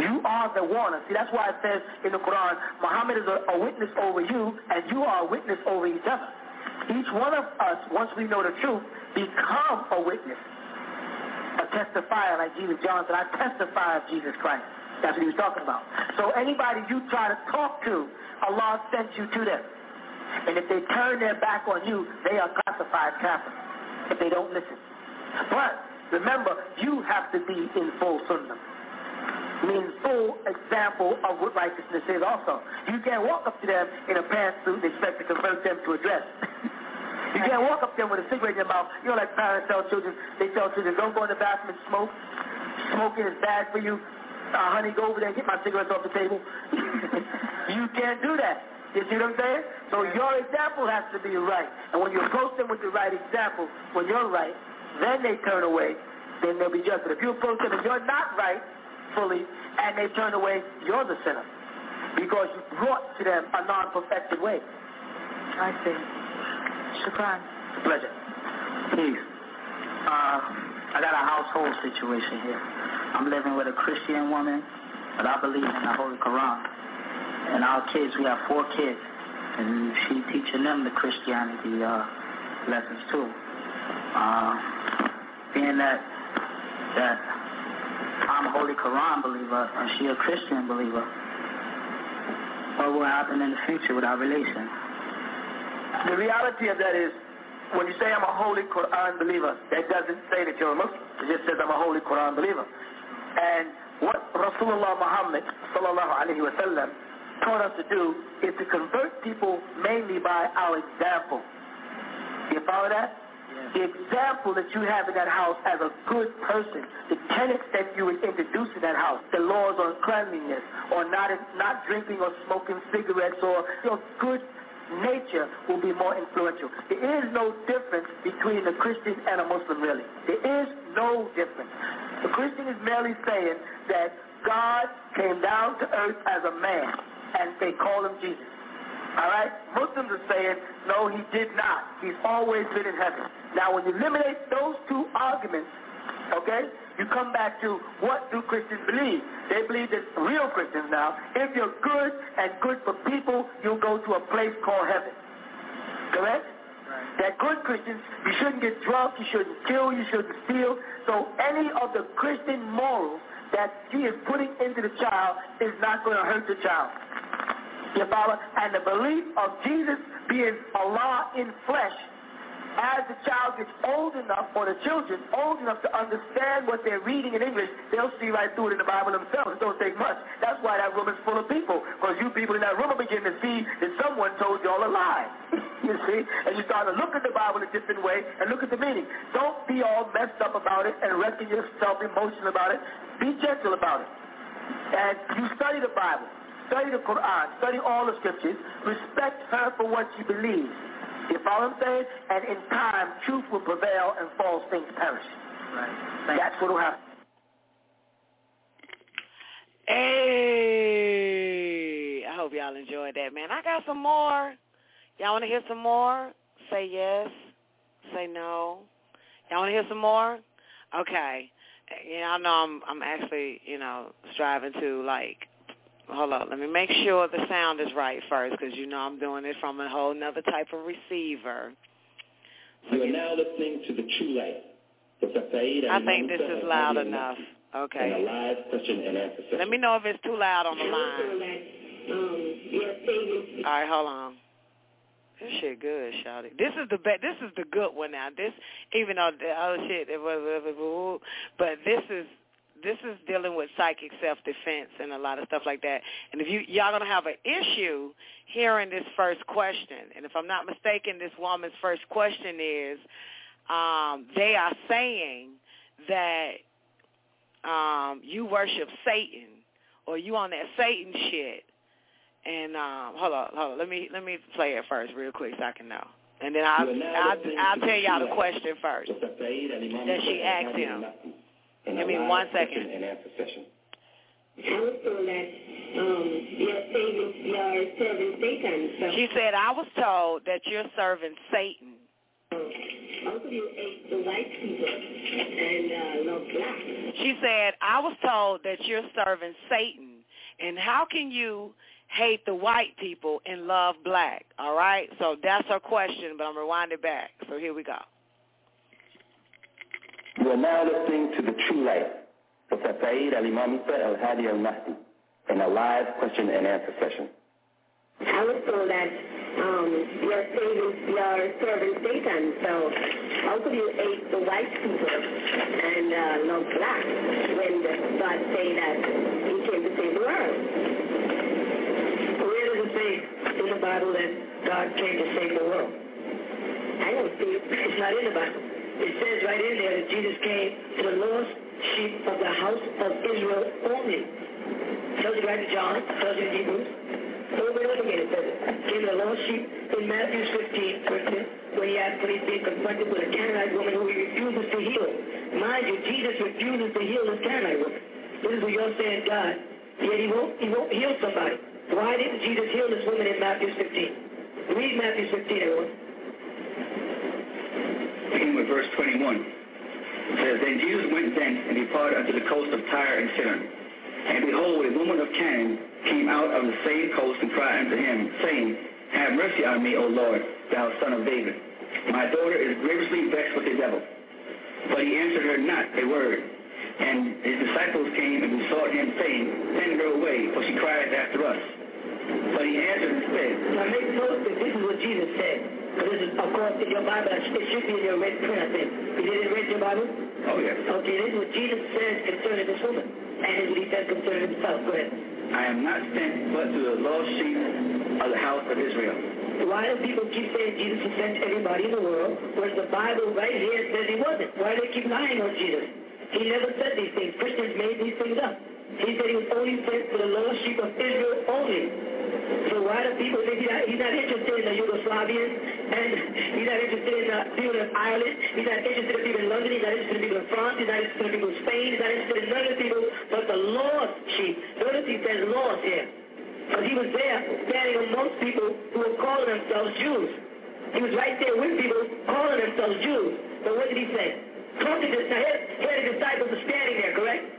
You are the warner. See, that's why it says in the Quran, Muhammad is a, a witness over you, and you are a witness over each other. Each one of us, once we know the truth, become a witness a testifier like Jesus John said, I testify of Jesus Christ. That's what he was talking about. So anybody you try to talk to, Allah sent you to them. And if they turn their back on you, they are classified kafirs if they don't listen. But remember, you have to be in full sunnah. Means full example of what righteousness is also. You can't walk up to them in a pantsuit and expect to convert them to a dress. You can't walk up there with a cigarette in your mouth. You know, like parents tell children, they tell children, don't go in the bathroom and smoke. Smoking is bad for you. Uh, honey, go over there and get my cigarettes off the table. you can't do that. You see what I'm saying? So your example has to be right. And when you approach them with the right example, when you're right, then they turn away, then they'll be judged. But if you approach them and you're not right fully, and they turn away, you're the sinner. Because you brought to them a non-perfected way. I see. Shukran. Pleasure. Peace. Uh, I got a household situation here. I'm living with a Christian woman, but I believe in the Holy Quran. And our kids, we have four kids, and she teaching them the Christianity uh, lessons too. Uh, being that that I'm a Holy Quran believer and she a Christian believer, what will happen in the future with our relation? The reality of that is, when you say I'm a Holy Quran believer, that doesn't say that you're a Muslim. It just says I'm a Holy Quran believer. And what Rasulullah Muhammad sallallahu alaihi wasallam taught us to do is to convert people mainly by our example. You follow that? the example that you have in that house as a good person, the tenets that you would introduce in that house, the laws on cleanliness, or not not drinking or smoking cigarettes, or your good nature will be more influential. There is no difference between a Christian and a Muslim, really. There is no difference. The Christian is merely saying that God came down to earth as a man, and they call him Jesus. All right? Muslims are saying, no, he did not. He's always been in heaven. Now, when you eliminate those two arguments, okay, you come back to what do Christians believe? They believe that real Christians now, if you're good and good for people, you'll go to a place called heaven. Correct? Right. That good Christians, you shouldn't get drunk, you shouldn't kill, you shouldn't steal. So any of the Christian morals that he is putting into the child is not going to hurt the child. You follow? And the belief of Jesus being Allah in flesh as the child gets old enough, or the children old enough to understand what they're reading in English, they'll see right through it in the Bible themselves. It don't take much. That's why that room is full of people, because you people in that room are beginning to see that someone told y'all a lie. you see? And you start to look at the Bible a different way and look at the meaning. Don't be all messed up about it and wrecking yourself emotional about it. Be gentle about it. And you study the Bible. Study the Quran. Study all the scriptures. Respect her for what she believes. You follow what I'm saying? And in time, truth will prevail and false things perish. Right. That's what will happen. Hey, I hope y'all enjoyed that, man. I got some more. Y'all want to hear some more? Say yes. Say no. Y'all want to hear some more? Okay. Yeah, I know I'm I'm actually, you know, striving to like hold on. Let me make sure the sound is right first, because you know I'm doing it from a whole other type of receiver. So you are now listening to the True Light. I think this is loud enough. Okay. And a live question and answer session. Let me know if it's too loud on the line. Um, All right, hold on. This shit good, shouty. This is the be- This is the good one now. This, even though the other shit, it was, a little, but this is this is dealing with psychic self-defense and a lot of stuff like that. And if you y'all gonna have an issue hearing this first question, and if I'm not mistaken, this woman's first question is, um, they are saying that um, you worship Satan or you on that Satan shit. And um, hold on, hold on. Let me let me play it first, real quick, so I can know. And then I'll I'll, I'll tell y'all the question first that she asked him. Give me one second. And answer session. I was told that um, you're, saving, you're serving Satan. So. She said, I was told that you're serving Satan. Also, you ate the white people and uh, love black. She said, I was told that you're serving Satan. And how can you hate the white people and love black? All right? So that's her question, but I'm rewind it back. So here we go. You are now listening to The True Light with Sayyid Al-Imam Al-Hadi Al-Mahdi in a live question and answer session. I was told that um, you're, saving, you're serving Satan, so how could you hate the white people and uh, love black when God say that he came to save the world? Where does it say in the Bible that God came to save the world? I don't see it. It's not in the Bible. It says right in there that Jesus came to the lost sheep of the house of Israel only. Tells you right in John, tells you in Hebrews. Over and over again it says it. Came to the lost sheep in Matthew 15, when he asked, when he's being confronted with a Canaanite woman who he refuses to heal. Mind you, Jesus refuses to heal this Canaanite woman. This is what you're saying, God. Yet he won't, he won't heal somebody. Why didn't Jesus heal this woman in Matthew 15? Read Matthew 15, everyone with verse 21. It says, Then Jesus went thence and departed unto the coast of Tyre and Sidon. And behold, a woman of Canaan came out of the same coast and cried unto him, saying, Have mercy on me, O Lord, thou son of David. My daughter is grievously vexed with the devil. But he answered her not a word. And his disciples came and besought him, saying, Send her away, for she cried after us. But he answered said, Now make note that this is what Jesus said. This is, of course, in your Bible. It should be in your red print, I think. Is it in red your Bible? Oh, yes. Okay, this is what Jesus says concerning this woman. And this is what he says concerning himself. Go ahead. I am not sent but to the lost sheep of the house of Israel. Why do people keep saying Jesus was sent to everybody in the world, whereas the Bible right here says he wasn't? Why do they keep lying on Jesus? He never said these things. Christians made these things up. He said he was only sent for the lost sheep of Israel only. So why do people think he's not, he's not interested in the Yugoslavians and he's not interested in the people in Ireland, he's not interested in people in London, he's not interested in people in France, he's not interested in people in Spain, he's not interested in none of the people but the lost sheep. Notice he says lost here. Because he was there standing amongst people who were calling themselves Jews. He was right there with people calling themselves Jews. But what did he say? Talking to, now here, here the disciples are standing there, correct?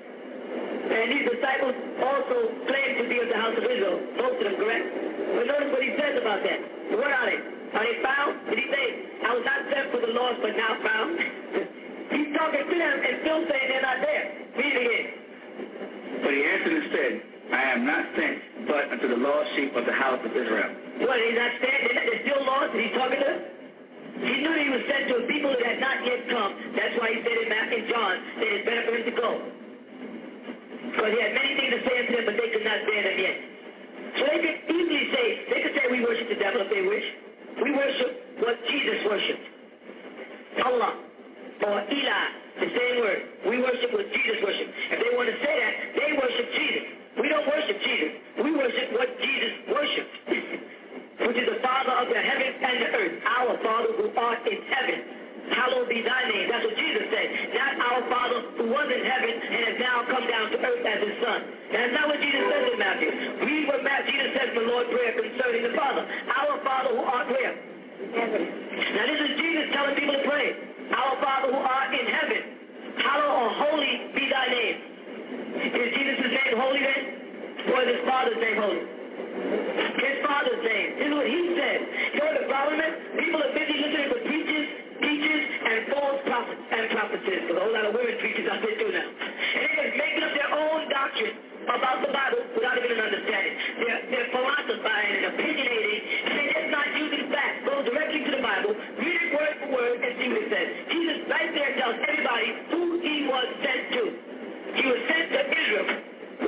And these disciples also claimed to be of the house of Israel. Most of them, correct? But notice what he says about that. What are they? Are they found? Did he say, I was not sent for the lost, but now found? He's talking to them and still saying they're not there. Read it again. But he answered and said, I am not sent, but unto the lost sheep of the house of Israel. What, he's not sent? They're still lost? He's talking to them? He knew that he was sent to a people that had not yet come. That's why he said in Matthew and John that it's better for him to go. Because he had many things to say unto them, but they could not bear them yet. So they could easily say, they could say we worship the devil if they wish. We worship what Jesus worshipped. Allah or Eli, the same word. We worship what Jesus worshipped. If they want to say that, they worship Jesus. We don't worship Jesus. We worship what Jesus worshipped, which is the Father of the heavens and the earth, our Father who art in heaven. Hallowed be thy name. That's what Jesus said. Not our Father who was in heaven and has now come down to earth as his Son. That's not what Jesus says in Matthew. Read what Matthew, Jesus says in the Lord's Prayer concerning the Father. Our Father who art where? Heaven. Now this is Jesus telling people to pray. Our Father who art in heaven. Hallowed or holy be thy name. Is Jesus' name holy then? Or is his Father's name holy? His Father's name. This is what he said. You know what the problem is? People are busy listening to preachers, teachers, and false prophets and prophetess. There's a whole lot of women preachers out there too now. And they're just making up their own doctrine about the Bible without even an understanding. They're, they're philosophizing and opinionating, and they're just not using facts. Go directly to the Bible, read it word for word, and see what it says. Jesus right there tells everybody who he was sent to. He was sent to Israel.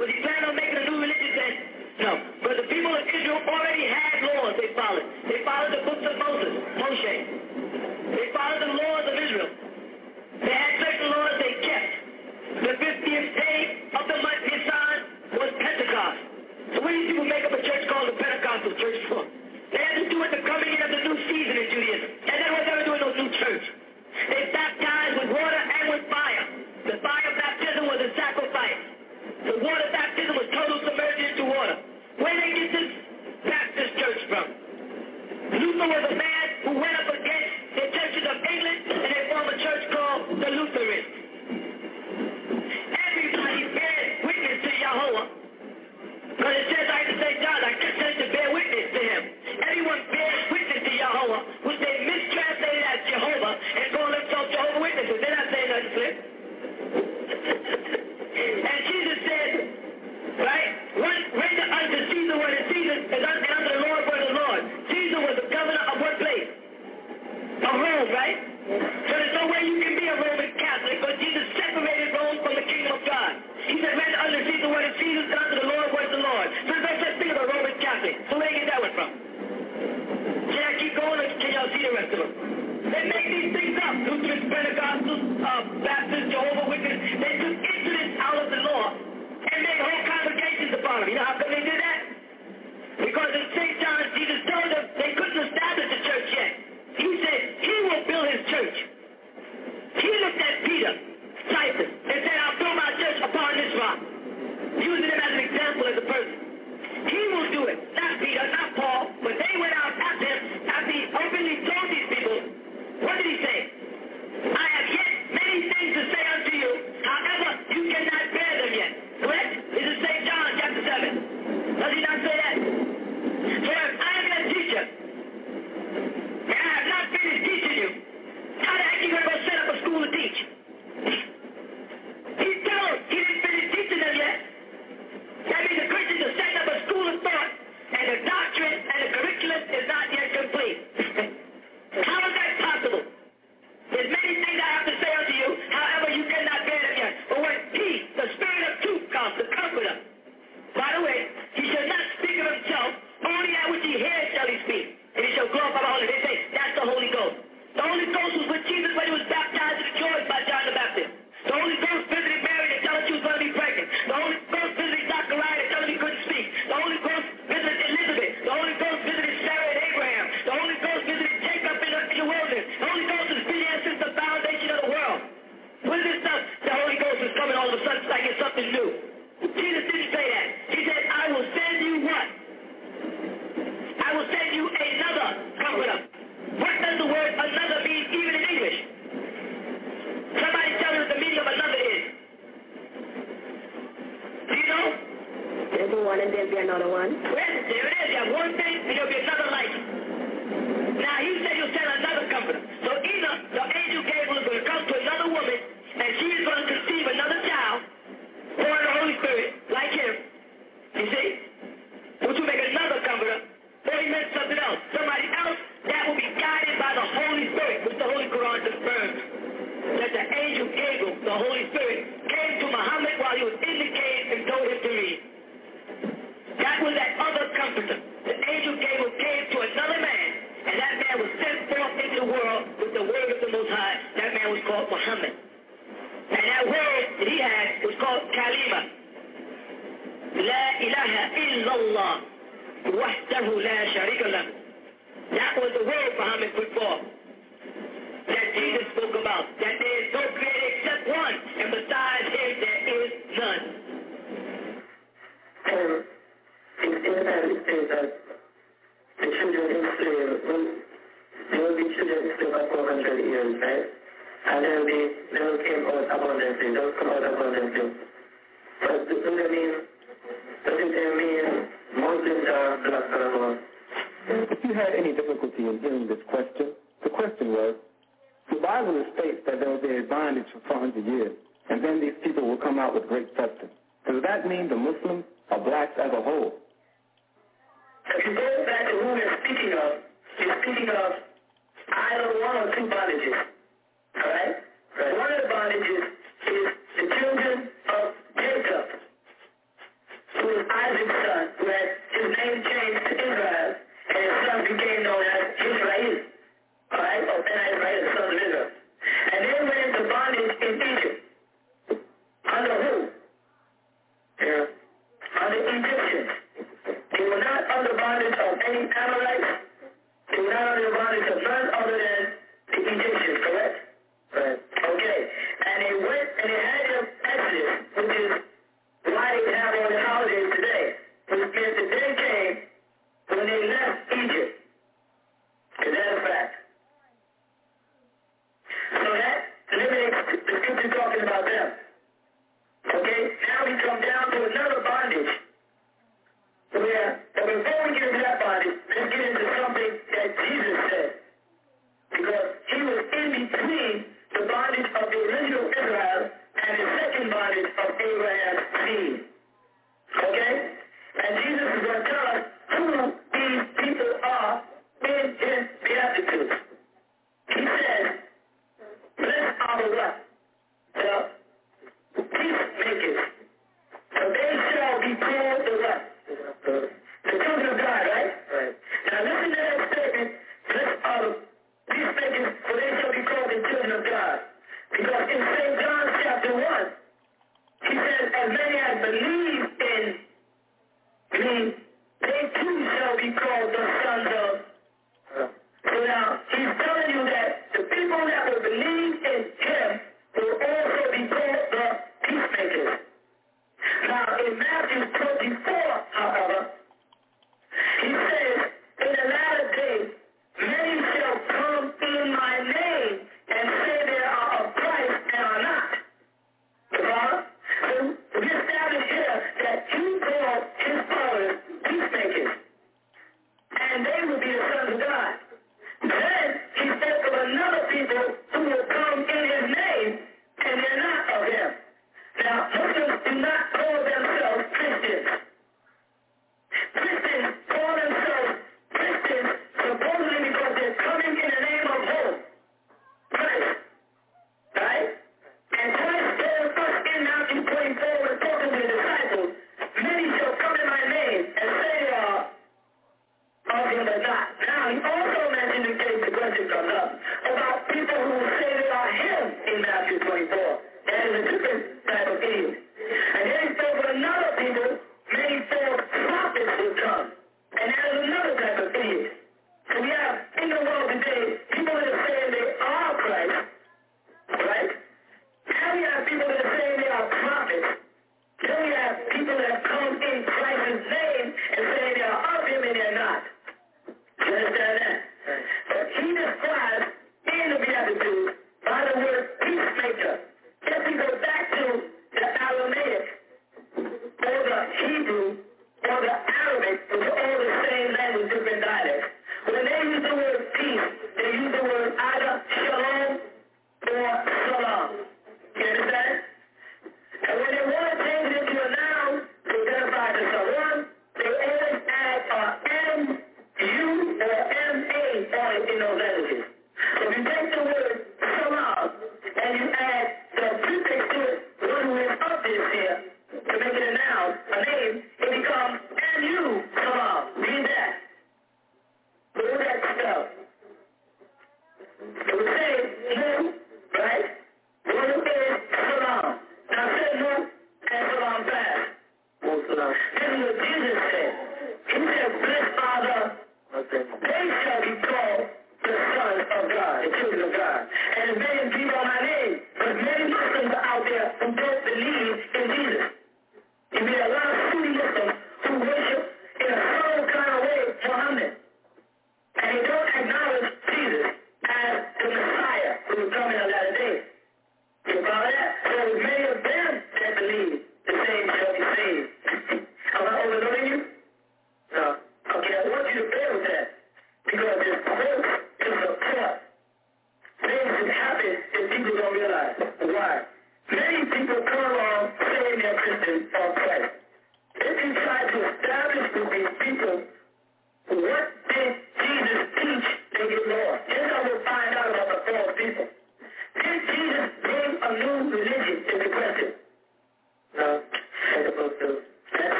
Was he planning on making a new religion then? No. But the people of Israel already had laws they followed. They followed the books of Moses, Moshe. They followed the laws of Israel. They had certain laws they kept. The 50th day of the month Nisan was Pentecost. So what these people make up a church called the Pentecostal church for? They had to do with the coming in of the new season in Judaism. And that was never doing no new church. They baptized with water and with fire. The fire baptism was a sacrifice. The water baptism was total submersion into water. Where they get this Baptist church from? Luther was a man who went up against the churches of England and they formed a church called the Lutherans. Everybody bears witness to Yahweh. Because it says, I to say John, I sent to bear witness to him. Everyone bears witness to Yahweh, which they mistranslated as Jehovah and call themselves Jehovah Witnesses. They're not saying nothing flip. and Jesus said, right, render unto Caesar what is Caesar, and unto the Lord what is the Lord. Caesar was the governor of what place? Of Rome, right? So there's no way you can be a Roman Catholic, but Jesus separated Rome from the kingdom of God. He said, render under Caesar what is Caesar's, and unto the Lord what is the Lord. So there's no such thing as a Roman Catholic. So where do you get that one from? Can I keep going, or can y'all see the rest of them? They make these things up. Lutherans, Pentecostals, uh, Baptists, Jehovah Witnesses. They took incidents out of the law and made whole congregations upon them. You know how question. The question was, the Bible states that there will be a bondage for 400 years, and then these people will come out with great substance. Does that mean the Muslims are blacks as a whole? If you go back to who we're speaking of, you're speaking of either one or two bondages. Alright? Right. One of the bondages is the children of Jacob, who is Isaac's son,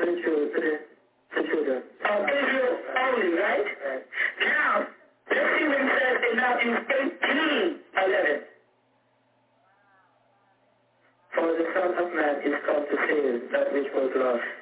Two children. Israel only, right? Now, this even says For the Son of Man is come to save that which was lost.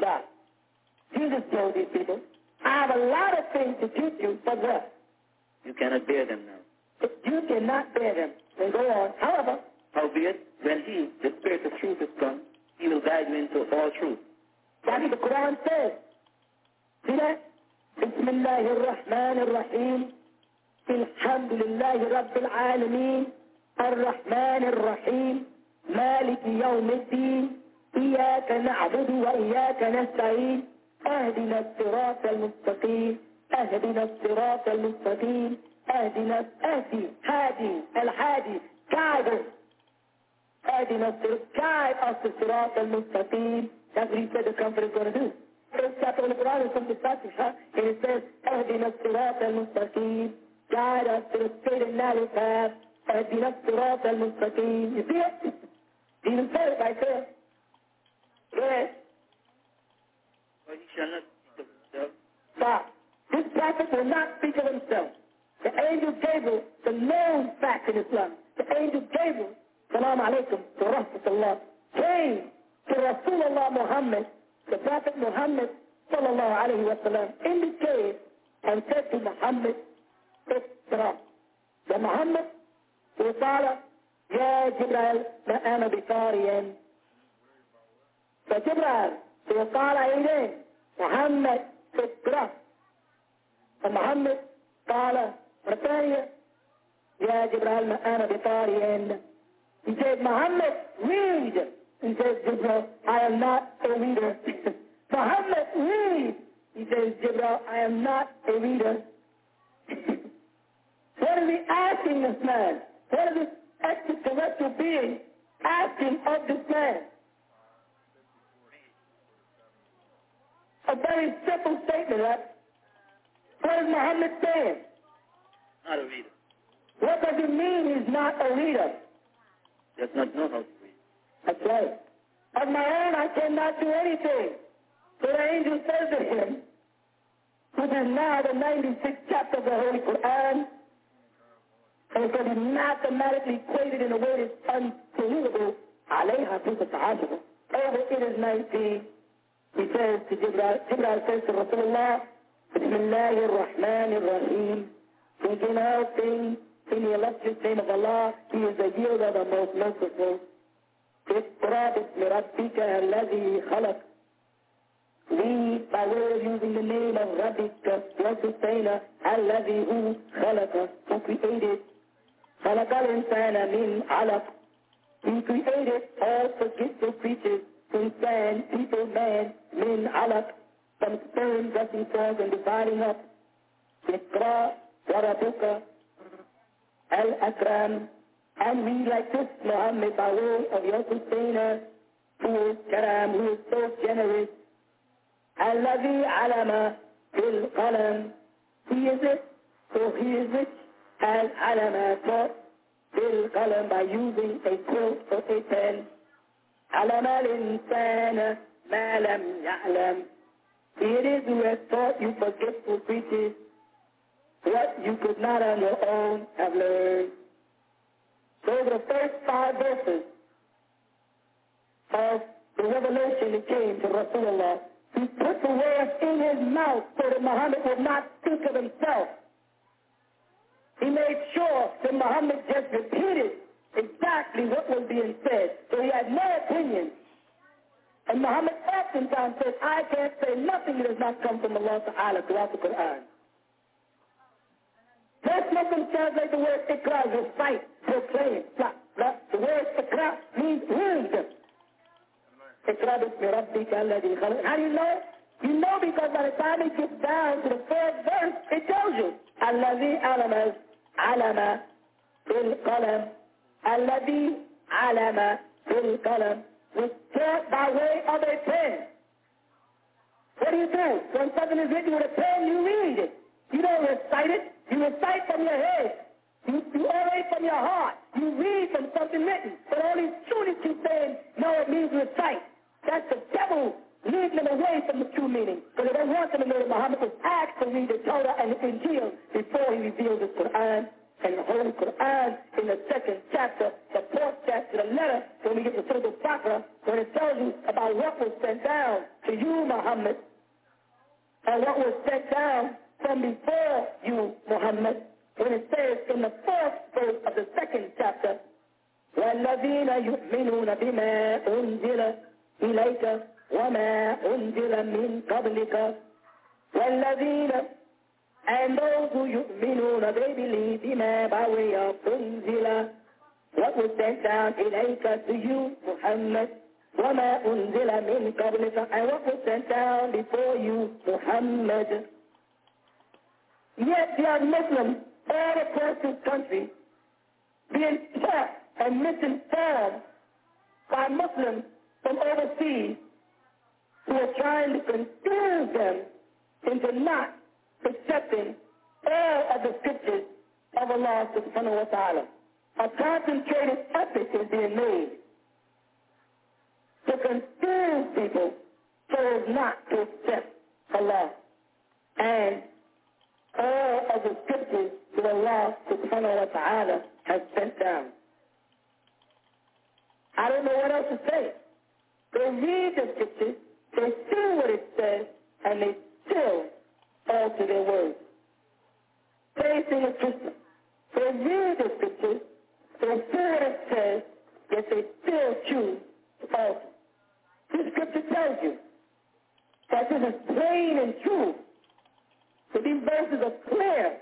God. Jesus told these people, I have a lot of things to teach you, but what? You cannot bear them now. But you cannot bear them. then go on. However, howbeit, when he, the Spirit of truth, is come, he will guide you into all truth. That is the Quran says. See that? بسم الله الرحمن الرحيم الحمد لله رب العالمين الرحمن الرحيم مالك يوم الدين إياك نعبد وإياك نستعين. أهدنا الصراط المستقيم. أهدنا الصراط المستقيم. أهدنا أهدي. هادي. الحادي كعب. أهدنا الصراط كعب. أصل الصراط المستقيم. تغريب كده كان في الجردون استعطى القرآن إيه؟ وصمت الفاتحة. إيه؟ الإنسان أهدنا الصراط المستقيم. كعب. أصل السير النار أهدنا الصراط المستقيم. دي it بعد كده Stop. This prophet will not speak of himself. The angel Gabriel, the known fact in Islam, the angel Gabriel, salam alaikum, to Rasulullah, came to Rasulullah Muhammad, the prophet Muhammad, sallallahu alayhi wa sallam, in the cave and said to Muhammad, اقرأ. Muhammad, محمد وقال يا جبرائيل ما أنا بقارئ فجبريل وقال إليه محمد اقرأ فمحمد قال مرتين يا جبريل ما أنا بقارئ He said, Muhammad, read. He says, Jibril, I am not a reader. Muhammad, read. He says, Jibril, I am not a reader. what is he asking this man? What is this extraterrestrial being asking of this man? a very simple statement, right? What is Muhammad saying? Not a leader. What does it mean he's not a leader? Does not know how to lead. That's right. Of my own, I cannot do anything. So the angel says to him, which is now the 96th chapter of the Holy Quran, and it's going to be mathematically equated in a way that's unbelievable. Alayha Over it is 19. He says to Jibril, Jibril says to Rasulullah, بسم الله الرحمن الرحيم. Thinking all things in the illustrious name of Allah, He is the yielder, the most merciful. اقرأ باسم ربك الذي خلق. Read by way of using the name of Rabbika, your sustainer, الذي who خلق, who created. خلق الإنسان من علق. He created all forgetful creatures, insan, people, man, men, alaq, from stone, dressing forth and dividing up. Sikra, Warabuka, Al-Akram, and we like this, Muhammad, by way of your sustainer, who is Karam, who is so generous. Al-Ladhi Alama, Bil Qalam, he is it, so he is rich, as Alama taught, Bil Qalam, by using a quilt or a pen, علم الإنسان ما لم يعلم. It is who has taught you forgetful creatures what you could not on your own have learned. So the first five verses of the revelation that came to Rasulullah, he put the words in his mouth so that Muhammad would not think of himself. He made sure that Muhammad just repeated exactly what was being said. So he had no opinion. And Muhammad oftentimes said, I can't say nothing that has not come from Allah Ta'ala throughout the Quran. Most Muslims translate the word ikra as recite, proclaim. The word ikra means read. Ikra bismi rabbika alladhi khalaq. How do you know? You know because by the time it gets down to the fourth verse, it tells you. Alladhi alama alama bil qalam. Alama bil qalam. Was taught by way of a pen. What do you do? When something is written with a pen, you read it. You don't recite it. You recite from your head. You, you orate from your heart. You read from something written. But only students keep no, it means recite. That's the devil leading them away from the true meaning. Because they don't want them to know that Muhammad was asked to read the Torah and the Injil before he revealed the Quran And the Holy Quran in the second chapter, the fourth chapter, the letter, when we get to Surah Al-Baqarah, when it tells you about what was sent down to you, Muhammad, and what was sent down from before you, Muhammad, when it says in the fourth verse of the second chapter, وَالَّذِينَ يُؤْمِنُونَ بِمَا أُنزِلَ إِلَيْكَ وَمَا أُنزِلَ مِنْ قَبْلِكَ وَالَّذِينَ and those who يؤمنون, they believe بما by way of أنزل what was sent down إليك to you, Muhammad, وما أنزل من قبلك and what was sent down before you, Muhammad. Yet there are Muslims all across this country being taught and misinformed by Muslims from overseas who are trying to confuse them into not accepting all of the scriptures of Allah subhanahu wa ta'ala. A concentrated effort is being made to confuse people so as not to accept Allah and all of the scriptures that Allah subhanahu wa ta'ala has sent down. I don't know what else to say. They read the scriptures, they see what it says, and they still alter their words. Same thing with Christians. They read the scriptures, they see what it says, yet they still choose to alter. This scripture tells you that this is plain and true. So these verses are clear.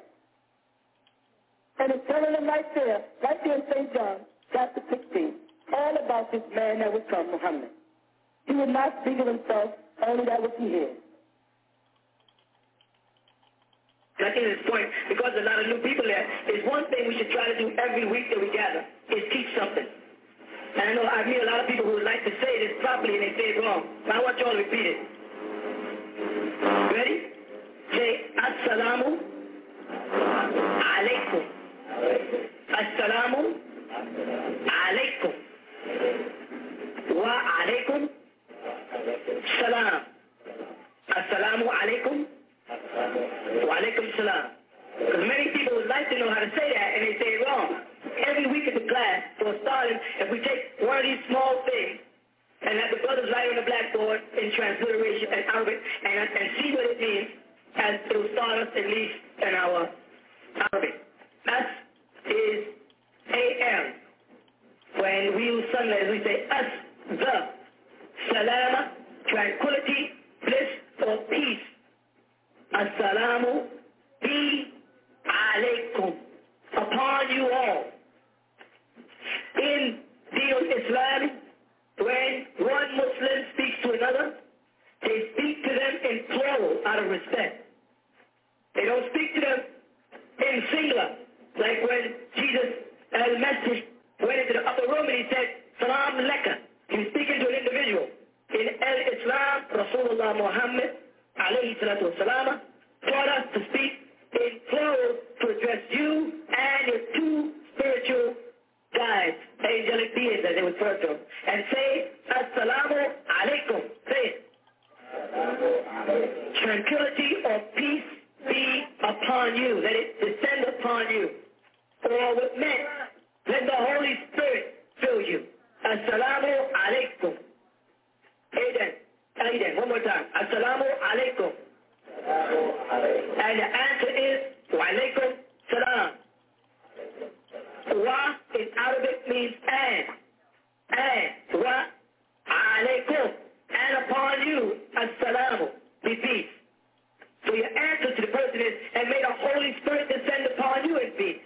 And it's telling them right there, right there in St. John, chapter 16, all about this man that would come, Muhammad. He would not speak of himself, only that which he hears. I think this point, because a lot of new people there, is one thing we should try to do every week that we gather, is teach something. And I know I meet a lot of people who would like to say this properly and they say it wrong. But I want you all to repeat it. Ready? Say, Assalamu alaikum. Assalamu alaikum. Wa alaikum salam. Assalamu alaikum. Wa alaikum salam. Because many people would like to know how to say that and they say it wrong. Every week in the class, for starting, if we take one of these small things and have the brothers write on the blackboard in transliteration and Arabic and, and see what it means, as it will start us at least in our Arabic. Us is A-M. When we use sunlight, we say us, the, salama, tranquility, bliss, or peace. Assalamu be alaykum upon you all. In Deen Islam, when one Muslim speaks to another, they speak to them in plural out of respect. They don't speak to them in singular, like when Jesus al-Masih went into the upper room and he said, Salam laka. He was speaking to an individual. In al-Islam, Rasulullah Muhammad, alayhi salatu wasalam, taught us to speak in plural to address you and your two spiritual guides, angelic beings as they refer to them, and say, Assalamu alaikum. Say it. Tranquility or peace be upon you. Let it descend upon you. Or what meant, let the Holy Spirit fill you. Assalamu alaikum. Aiden. Aiden. One more time. Assalamu alaikum. And the answer is, wa alaikum salam. Wa in Arabic means and. And. Wa alaikum. And upon you, assalamu, be peace. So your answer to the person is, and may the Holy Spirit descend upon you in peace.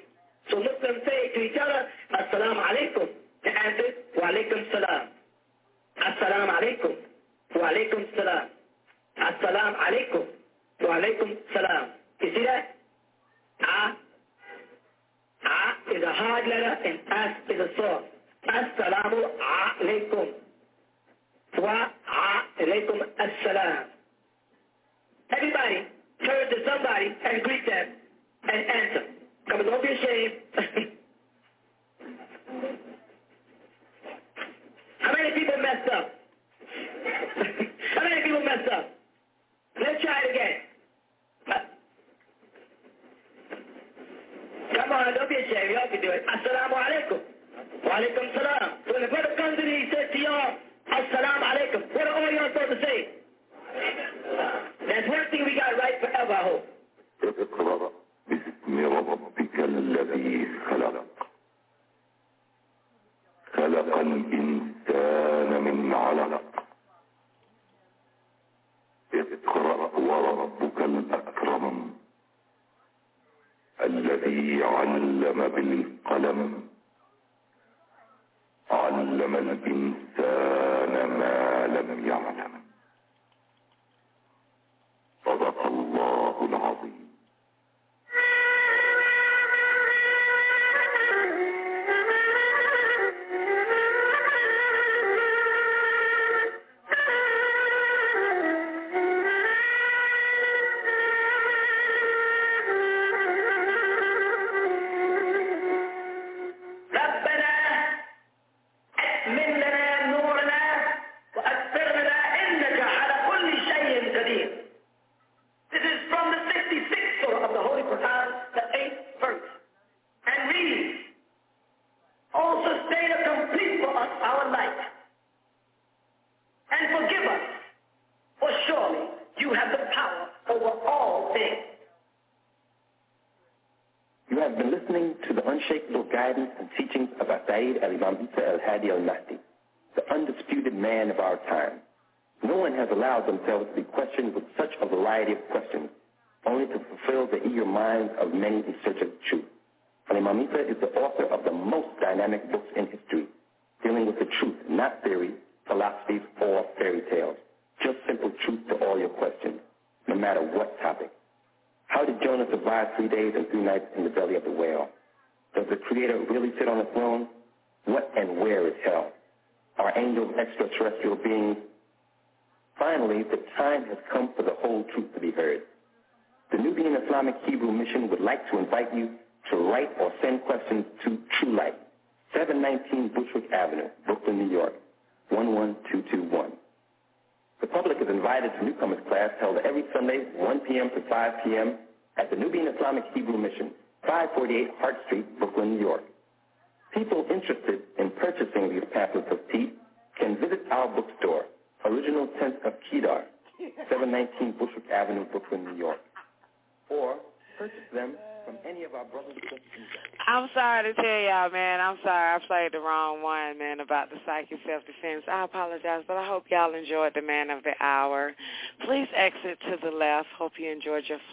So Muslims say to each other, assalamu alaikum. The answer is, wa alaikum salam. Assalamu alaikum. Alaikum. Wa alaikum salam. You see that? Ah. Ah is a hard letter and as is a soft. Alaikum. Wa alaikum assalam. Everybody turn to somebody and greet them and answer. Come on, don't be ashamed. How many people messed up? How many people messed up? Let's try it again. Come on, don't be ashamed. Y'all can do it. Assalamu alaikum. Wa alaikum salam. So when the brother comes in he says to y'all, Assalamu alaikum, what are all y'all supposed to say? That's one thing we got right forever, I hope. خلق الإنسان من علق القلم بالقلم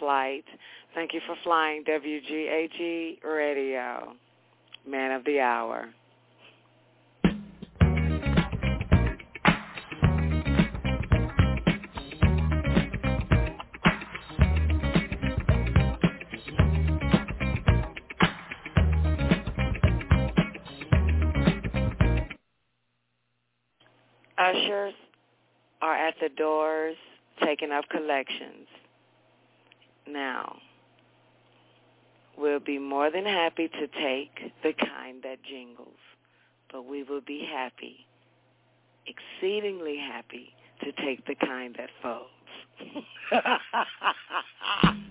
flight. Thank you for flying WGAG Radio, man of the hour. Ushers are at the doors taking up collections now we'll be more than happy to take the kind that jingles, but we will be happy, exceedingly happy, to take the kind that folds.